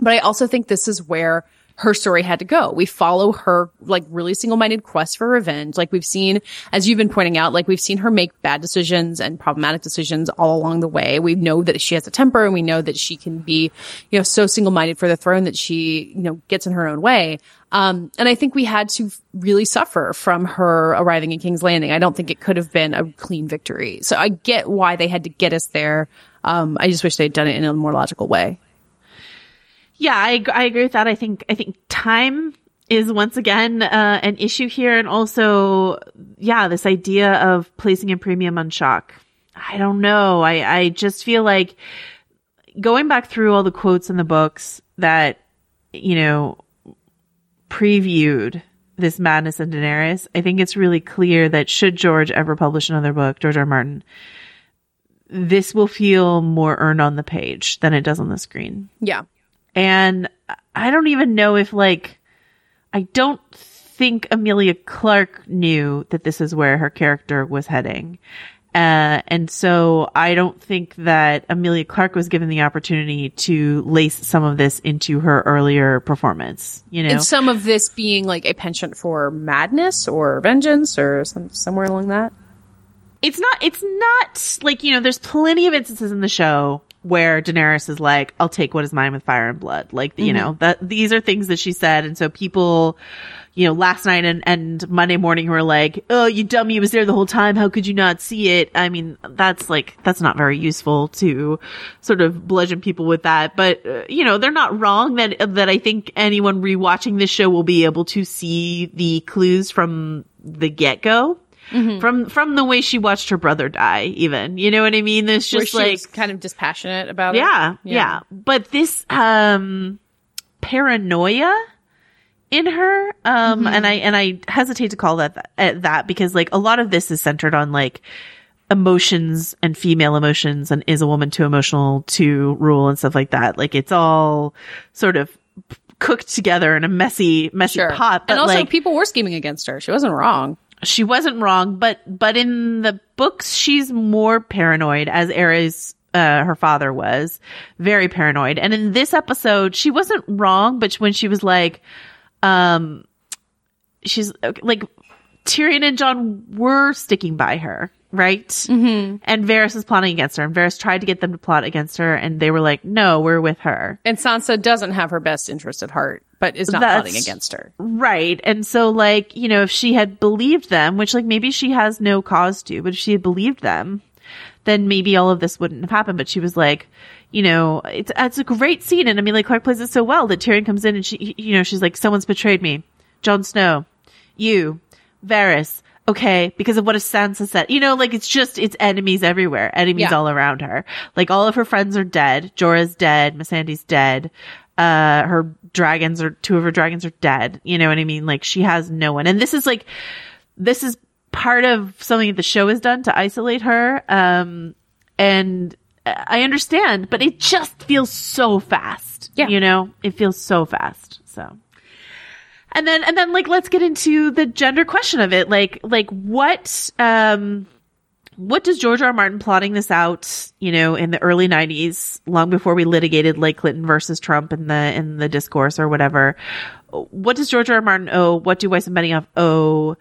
But I also think this is where her story had to go. We follow her like really single-minded quest for revenge. Like we've seen, as you've been pointing out, like we've seen her make bad decisions and problematic decisions all along the way. We know that she has a temper and we know that she can be, you know, so single-minded for the throne that she, you know, gets in her own way. Um, and I think we had to really suffer from her arriving in King's Landing. I don't think it could have been a clean victory. So I get why they had to get us there. Um, I just wish they'd done it in a more logical way. Yeah, I, I agree with that. I think, I think time is once again, uh, an issue here. And also, yeah, this idea of placing a premium on shock. I don't know. I, I just feel like going back through all the quotes in the books that, you know, previewed this madness in Daenerys, I think it's really clear that should George ever publish another book, George R. R. Martin, this will feel more earned on the page than it does on the screen. Yeah. And I don't even know if like, I don't think Emilia Clarke knew that this is where her character was heading. Uh, and so I don't think that Emilia Clarke was given the opportunity to lace some of this into her earlier performance, you know? And some of this being like a penchant for madness or vengeance or some, somewhere along that. It's not, it's not like, you know, there's plenty of instances in the show where Daenerys is like, I'll take what is mine with fire and blood. Like, mm-hmm. you know, that these are things that she said. And so people, you know, last night and, and Monday morning were like, Oh, you dummy was there the whole time. How could you not see it? I mean, that's like, that's not very useful to sort of bludgeon people with that. But, uh, you know, they're not wrong that, that I think anyone rewatching this show will be able to see the clues from the get go. Mm-hmm. From from the way she watched her brother die, even you know what I mean. There's just like kind of dispassionate about yeah, it. Yeah, yeah. But this um paranoia in her, um, mm-hmm. and I and I hesitate to call that that, that because like a lot of this is centered on like emotions and female emotions and is a woman too emotional to rule and stuff like that. Like it's all sort of cooked together in a messy, messy sure. pot. But and also, like, people were scheming against her. She wasn't wrong she wasn't wrong, but but in the books, she's more paranoid, as Aerys, uh, her father was, very paranoid. And in this episode, she wasn't wrong, but when she was like, um, she's like Tyrion and Jon were sticking by her, right? Mm-hmm. And Varys was plotting against her, and Varys tried to get them to plot against her, and they were like, "No, we're with her." And Sansa doesn't have her best interest at heart but is not That's, plotting against her. Right. And so like, you know, if she had believed them, which like maybe she has no cause to, but if she had believed them, then maybe all of this wouldn't have happened. But she was like, you know, it's it's a great scene, and Emilia Clarke plays it so well that Tyrion comes in and she, you know, she's like, someone's betrayed me, Jon Snow, you, Varys. Okay, because of what a Sansa said. You know, like it's just, it's enemies everywhere. Enemies yeah. all around her. Like all of her friends are dead. Jorah's dead. Missandei's dead uh, her dragons or two of her dragons are dead. You know what I mean? Like she has no one. And this is like, this is part of something that the show has done to isolate her. Um, and I understand, but it just feels so fast. Yeah. You know, it feels so fast. So. And then, and then like, let's get into the gender question of it. Like, like what, um, what does George R. Martin plotting this out, you know, in the early nineties, long before we litigated like Clinton versus Trump in the, in the discourse or whatever? What does George R. Martin owe? What do Weiss and Benioff owe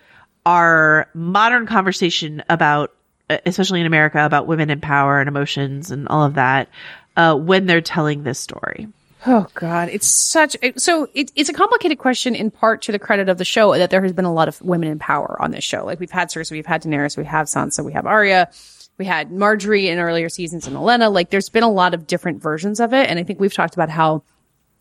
our modern conversation about, especially in America, about women in power and emotions and all of that, uh, when they're telling this story? Oh God, it's such so. It, it's a complicated question in part to the credit of the show that there has been a lot of women in power on this show. Like we've had Cersei, we've had Daenerys, we have Sansa, we have Arya, we had Margaery in earlier seasons and Olenna. Like there's been a lot of different versions of it, and I think we've talked about how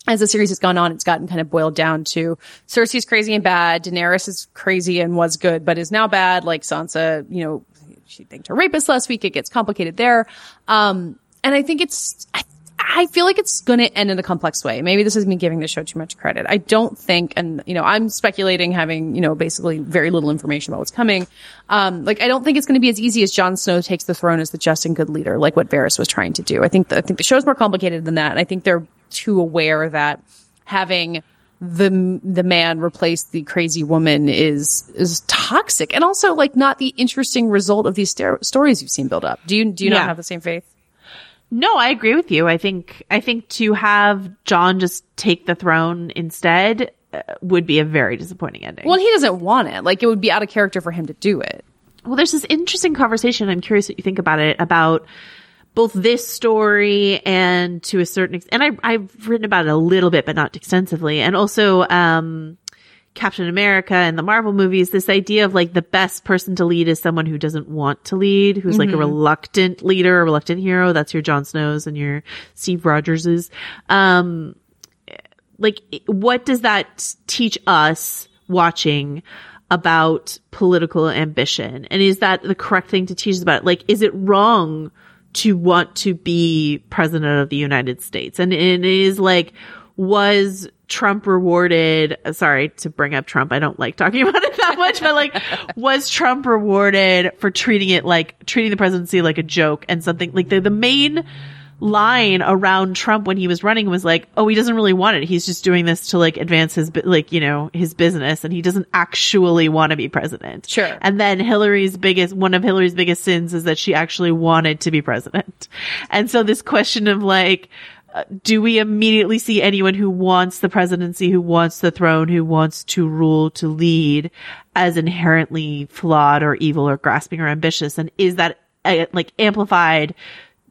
as the series has gone on, it's gotten kind of boiled down to Cersei's crazy and bad, Daenerys is crazy and was good, but is now bad. Like Sansa, you know, she thanked her rapist last week. It gets complicated there. Um, and I think it's, I, I feel like it's going to end in a complex way. Maybe this is me giving the show too much credit. I don't think, and you know, I'm speculating, having you know, basically very little information about what's coming. Um, like I don't think it's going to be as easy as Jon Snow takes the throne as the just and good leader, like what Varys was trying to do. I think the, I think the show's more complicated than that, and I think they're too aware that having the the man replace the crazy woman is is toxic and also like not the interesting result of these st- stories you've seen build up. Do you do you yeah. not have the same faith? No, I agree with you. I think I think to have Jon just take the throne instead uh, would be a very disappointing ending. Well, he doesn't want it. Like it would be out of character for him to do it. Well, there's this interesting conversation. I'm curious what you think about it about both this story and to a certain extent, and I, I've written about it a little bit, but not extensively. And also, um, Captain America and the Marvel movies, this idea of like the best person to lead is someone who doesn't want to lead, who's mm-hmm. like a mm-hmm. reluctant leader, a reluctant hero. That's your Jon Snows and your Steve Rogerses. Um, like what does that teach us watching about political ambition? And is that the correct thing to teach us about? Like, is it wrong to want to be president of the United States. And it is like, was Trump rewarded? Sorry to bring up Trump. I don't like talking about it that much, but like, was Trump rewarded for treating it like, treating the presidency like a joke and something like the, the main line around Trump when he was running was like, oh, he doesn't really want it. He's just doing this to like advance his, like, you know, his business and he doesn't actually want to be president. Sure. And then Hillary's biggest, one of Hillary's biggest sins is that she actually wanted to be president. And so this question of like, do we immediately see anyone who wants the presidency, who wants the throne, who wants to rule, to lead as inherently flawed or evil or grasping or ambitious? And is that uh, like amplified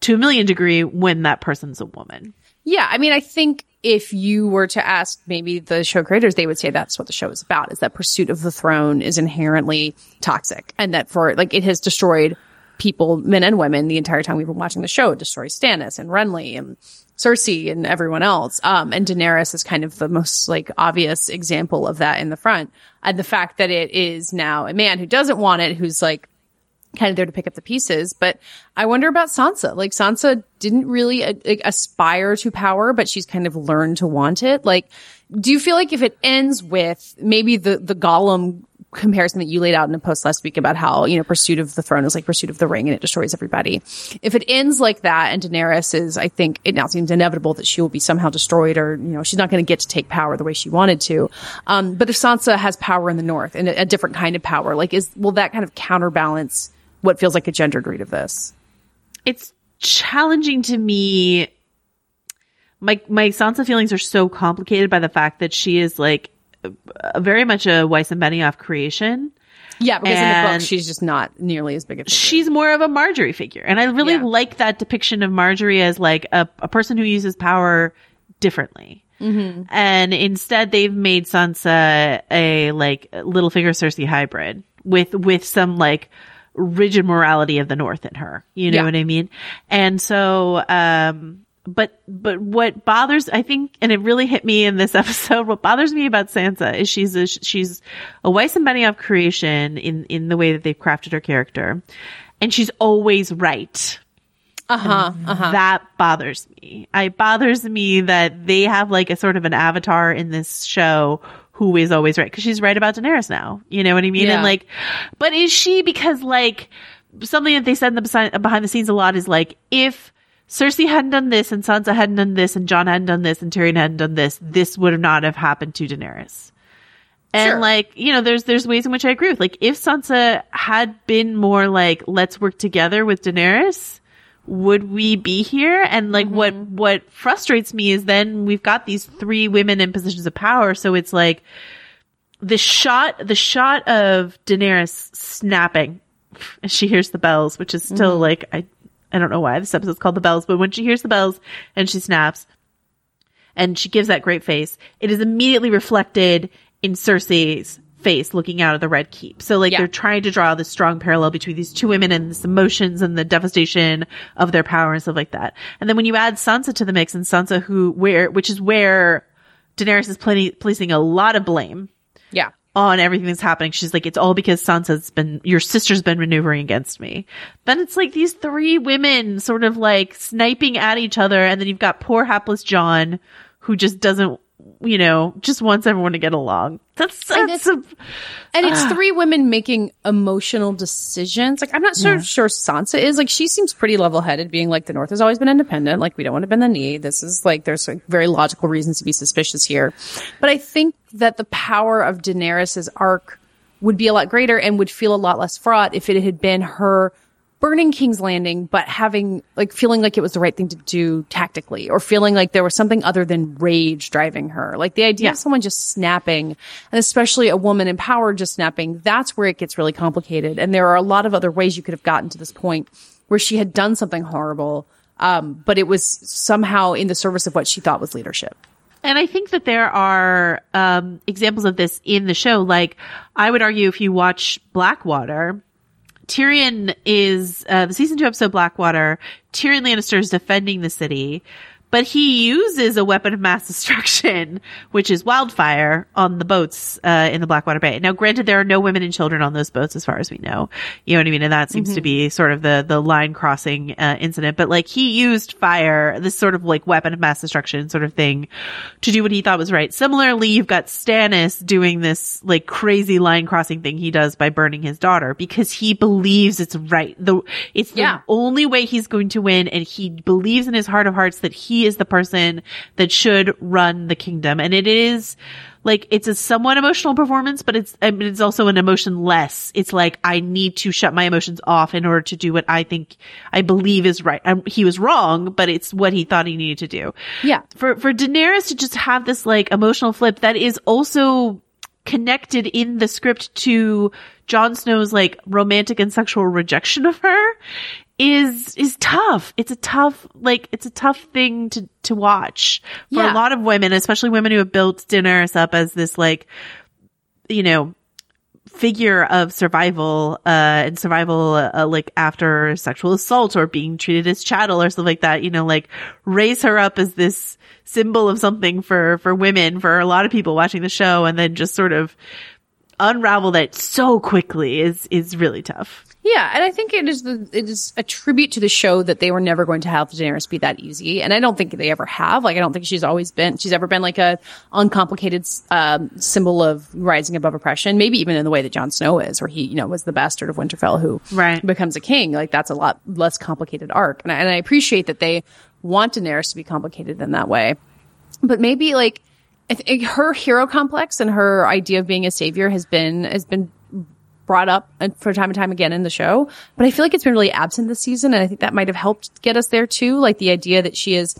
to a million degree when that person's a woman. Yeah. I mean, I think if you were to ask maybe the show creators, they would say that's what the show is about is that pursuit of the throne is inherently toxic and that for like it has destroyed people, men and women the entire time we've been watching the show. It destroys Stannis and Renly and Cersei and everyone else. Um, and Daenerys is kind of the most like obvious example of that in the front. And the fact that it is now a man who doesn't want it, who's like kind of there to pick up the pieces. But I wonder about Sansa. Like Sansa didn't really uh, aspire to power, but she's kind of learned to want it. Like, do you feel like if it ends with maybe the, the Gollum comparison that you laid out in a post last week about how, you know, pursuit of the throne is like pursuit of the ring and it destroys everybody. If it ends like that and Daenerys is, I think it now seems inevitable that she will be somehow destroyed or, you know, she's not going to get to take power the way she wanted to. Um, but if Sansa has power in the north and a, a different kind of power, like is, will that kind of counterbalance what feels like a gendered read of this. It's challenging to me. My my Sansa feelings are so complicated by the fact that she is like very much a Weiss and Benioff creation. Yeah, because and in the book she's just not nearly as big a. Figure. She's more of a Margaery figure, and I really yeah. like that depiction of Margaery as like a, a person who uses power differently. Mm-hmm. And instead, they've made Sansa a like little Littlefinger Cersei hybrid with with some like rigid morality of the North in her. You know yeah. what I mean? And so, um, but, but what bothers, I think, and it really hit me in this episode, what bothers me about Sansa is she's a, she's a Weiss and Benioff creation in, in the way that they've crafted her character. And she's always right. Uh huh. Uh-huh. That bothers me. It bothers me that they have like a sort of an avatar in this show who is always right because she's right about Daenerys now. You know what I mean? Yeah. And like, but is she because like something that they said in the behind the scenes a lot is like if Cersei hadn't done this and Sansa hadn't done this and Jon hadn't done this and Tyrion hadn't done this, this would not have happened to Daenerys. And sure. like, you know, there's, there's ways in which I agree with. Like, if Sansa had been more like, let's work together with Daenerys, would we be here? And like mm-hmm. what, what frustrates me is then we've got these three women in positions of power. So it's like the shot, the shot of Daenerys snapping as she hears the bells, which is still mm-hmm. like, I, I don't know why this episode's called the bells, but when she hears the bells and she snaps and she gives that great face, it is immediately reflected in Cersei's face looking out of the red keep. So like Yeah. they're trying to draw this strong parallel between these two women and this emotions and the devastation of their power and stuff like that. And then when you add Sansa to the mix and Sansa who where which is where Daenerys is plenty, placing a lot of blame Yeah. On everything that's happening. She's like, it's all because Sansa's been, your sister's been maneuvering against me. Then it's like these three women sort of like sniping at each other. And then you've got poor hapless Jon who just doesn't, you know, just wants everyone to get along. That's, And it's- a, And it's ah. three women making emotional decisions. Like I'm not so sure Sansa is. Like she seems pretty level headed, being like the North has always been independent. Like we don't want to bend the knee. This is like there's like, very logical reasons to be suspicious here. But I think that the power of Daenerys's arc would be a lot greater and would feel a lot less fraught if it had been her burning King's Landing, but having like feeling like it was the right thing to do tactically, or feeling like there was something other than rage driving her. Like the idea of someone just snapping, and especially a woman in power just snapping, that's where it gets really complicated. And there are a lot of other ways you could have gotten to this point where she had done something horrible, um, but it was somehow in the service of what she thought was leadership. And I think that there are um, examples of this in the show. Like, I would argue if you watch Blackwater, Tyrion is uh, the season two episode Blackwater. Tyrion Lannister is defending the city, but he uses a weapon of mass destruction, which is wildfire, on the boats uh, in the Blackwater Bay. Now, granted, there are no women and children on those boats, as far as we know. You know what I mean? And that seems to be sort of the the line crossing uh, incident. But like he used fire, this sort of like weapon of mass destruction sort of thing, to do what he thought was right. Similarly, you've got Stannis doing this like crazy line crossing thing he does by burning his daughter because he believes it's right. The it's the Yeah. only way he's going to win, and he believes in his heart of hearts that he is the person that should run the kingdom. And it is like it's a somewhat emotional performance, but it's I mean, it's also an emotionless. It's like I need to shut my emotions off in order to do what I think I believe is right. Um, he was wrong, but it's what he thought he needed to do Yeah. for for Daenerys to just have this like emotional flip that is also connected in the script to Jon Snow's like romantic and sexual rejection of her is is tough. It's a tough like it's a tough thing to to watch for Yeah. a lot of women, especially women who have built Daenerys up as this like you know figure of survival uh and survival uh, like after sexual assault or being treated as chattel or stuff like that you know like raise her up as this symbol of something for for women for a lot of people watching the show and then just sort of unravel that so quickly is is really tough Yeah, and I think it is the it is a tribute to the show that they were never going to have Daenerys be that easy, and I don't think they ever have. Like, I don't think she's always been she's ever been like a uncomplicated um, symbol of rising above oppression. Maybe even in the way that Jon Snow is, where he you know was the bastard of Winterfell who Right. becomes a king. Like that's a lot less complicated arc, and I, and I appreciate that they want Daenerys to be complicated in that way. But maybe like I think her hero complex and her idea of being a savior has been has been brought up for time and time again in the show, but I feel like it's been really absent this season. And I think that might have helped get us there too. Like the idea that she is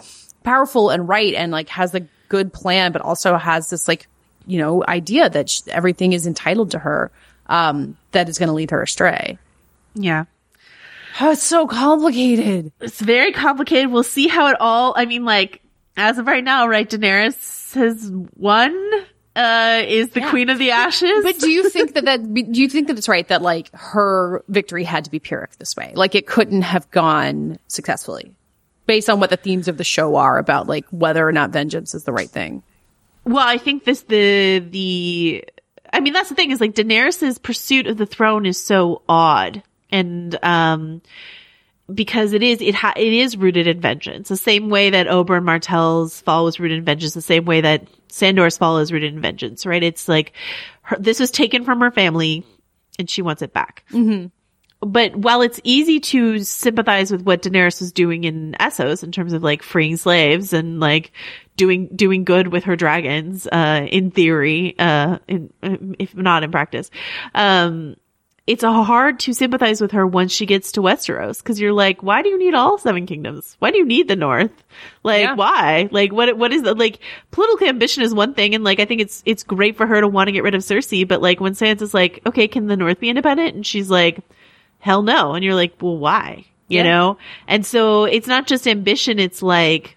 powerful and right and like has a good plan, but also has this like, you know, idea that sh- everything is entitled to her, um, that is going to lead her astray. yeah Oh, it's so complicated. it's very complicated we'll see how it all i mean like as of right now right daenerys has won uh is the queen of the ashes But do you think that that do you think that it's right that like her victory had to be pyrrhic this way? Like it couldn't have gone successfully, based on what the themes of the show are about, like whether or not vengeance is the right thing. Well, I think this the the I mean that's the thing is like Daenerys's pursuit of the throne is so odd and um because it is it ha- it is rooted in vengeance. The same way that Oberyn Martell's fall was rooted in vengeance the same way that Sandor's fall is rooted in vengeance right? It's like her, this was taken from her family and she wants it back. But while it's easy to sympathize with what Daenerys was doing in Essos in terms of like freeing slaves and like doing doing good with her dragons, uh, in theory, uh, in if not in practice, um, it's hard to sympathize with her once she gets to Westeros because you're like, why do you need all seven kingdoms? Why do you need the North? Like, Yeah. why? Like, what? What is the like? Political ambition is one thing, and like, I think it's it's great for her to want to get rid of Cersei, but like when Sansa's like, okay, can the North be independent? And she's like, hell no, and you're like, well, why? You Yeah. know? And so it's not just ambition; it's like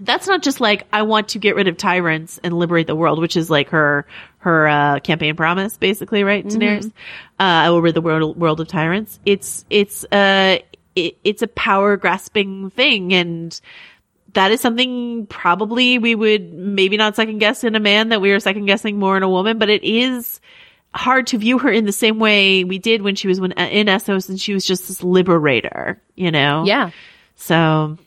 that's not just like I want to get rid of tyrants and liberate the world, which is like her her uh, campaign promise, basically, right? Daenerys, uh, I will rid the world world of tyrants. It's it's uh it, it's a power grasping thing, and that is something probably we would maybe not second guess in a man that we are second guessing more in a woman, but it is hard to view her in the same way we did when she was when, in Essos and she was just this liberator, you know? Yeah. So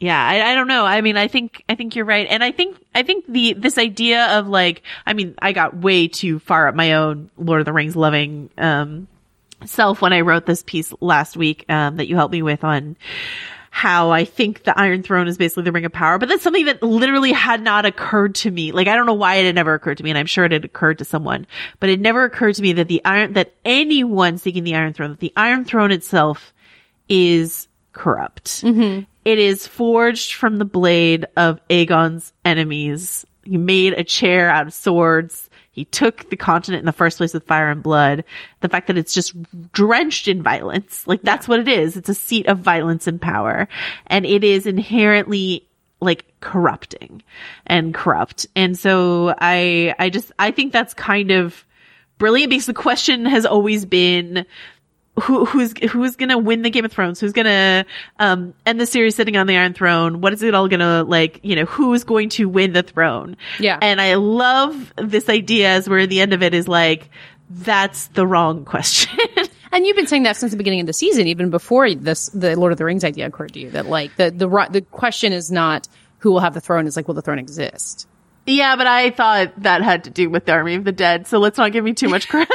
yeah, I, I don't know. I mean, I think, I think you're right. And I think, I think the, this idea of like, I mean, I got way too far up my own Lord of the Rings loving, um, self when I wrote this piece last week, um, that you helped me with on, how I think the Iron Throne is basically the Ring of Power, but that's something that literally had not occurred to me. Like, I don't know why it had never occurred to me, and I'm sure it had occurred to someone, but it never occurred to me that the Iron, that anyone seeking the Iron Throne, that the Iron Throne itself is corrupt. It is forged from the blade of Aegon's enemies. He made a chair out of swords. He took the continent in the first place with fire and blood. The fact that it's just drenched in violence, like that's what it is. It's a seat of violence and power. And it is inherently like corrupting and corrupt. And so I, I just, I think that's kind of brilliant because the question has always been, who who's who's gonna win the Game of Thrones? Who's gonna um end the series sitting on the Iron Throne? What is it all gonna like? You know, who's going to win the throne? Yeah. And I love this idea as where the end of it is like that's the wrong question. And you've been saying that since the beginning of the season, even before this, the Lord of the Rings idea occurred to you. That like the the the question is not who will have the throne; is like will the throne exist? yeah, but I thought that had to do with the Army of the Dead, so let's not give me too much credit.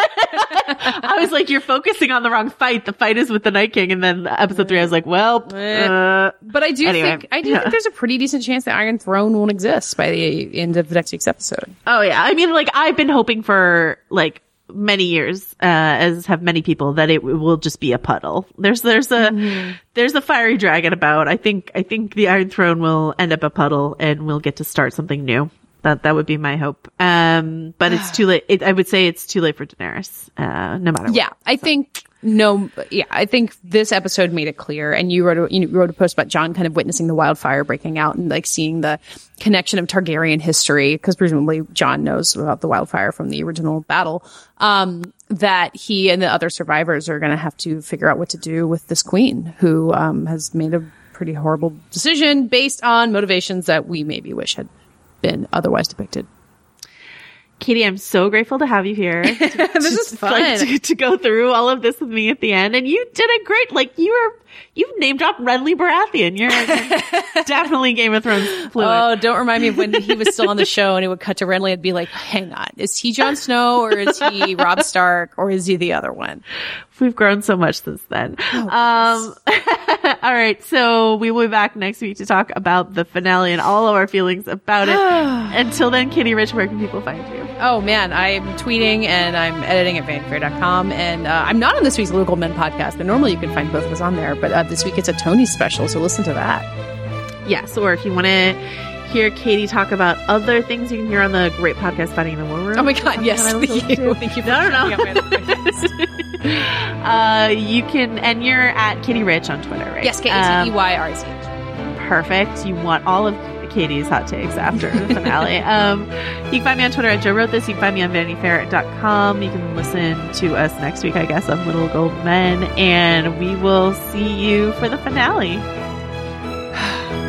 I was like, you're focusing on the wrong fight. The fight is with the Night King, and then episode three, I was like, well, uh, But I do Anyway, think I do yeah. think there's a pretty decent chance that Iron Throne won't exist by the end of next week's episode. Oh yeah. I mean, like I've been hoping for like many years, uh, as have many people that it will just be a puddle. There's, there's a, there's a fiery dragon about. I think, I think the Iron Throne will end up a puddle and we'll get to start something new. That, that would be my hope. Um, but it's too late. It, I would say it's too late for Daenerys, uh, no matter what. Yeah, I think no. Yeah, I think this episode made it clear. And you wrote a, you wrote a post about Jon kind of witnessing the wildfire breaking out and like seeing the connection of Targaryen history because presumably Jon knows about the wildfire from the original battle. Um, that he and the other survivors are going to have to figure out what to do with this queen who um, has made a pretty horrible decision based on motivations that we maybe wish had been otherwise depicted. Katey, I'm so grateful to have you here. this is fun. like to, to go through all of this with me at the end. And you did a great, like you were, you name dropped Renly Baratheon. You're definitely Game of Thrones fluent. Oh, don't remind me when he was still on the show and he would cut to Renly and be like, hang on, is he Jon Snow or is he Robb Stark or is he the other one? We've grown so much since then. Oh, um, all right. So we will be back next week to talk about the finale and all of our feelings about it. Until then, Katey Rich, where can people find you? Oh man, I'm tweeting and I'm editing at vanfair.com and uh, I'm not on this week's Little Gold Men podcast, but normally you can find both of us on there. But uh, this week it's a Tony special, so listen to that. Yes. Or if you want to hear Katey talk about other things, you can hear on the great podcast, Fighting in the War Room. Oh my god, yes, Can I listen thank you. to? Thank you for No, no, no. out my other. Uh, you can, and you're at Katey Rich on Twitter, right? yes, K A T E Um, Y R I C H. perfect. You want all of Katey's hot takes after the finale. um, you can find me on Twitter at Joe Wrote This. You can find me on VanityFair.com. You can listen to us next week, I guess, on Little Gold Men, and we will see you for the finale.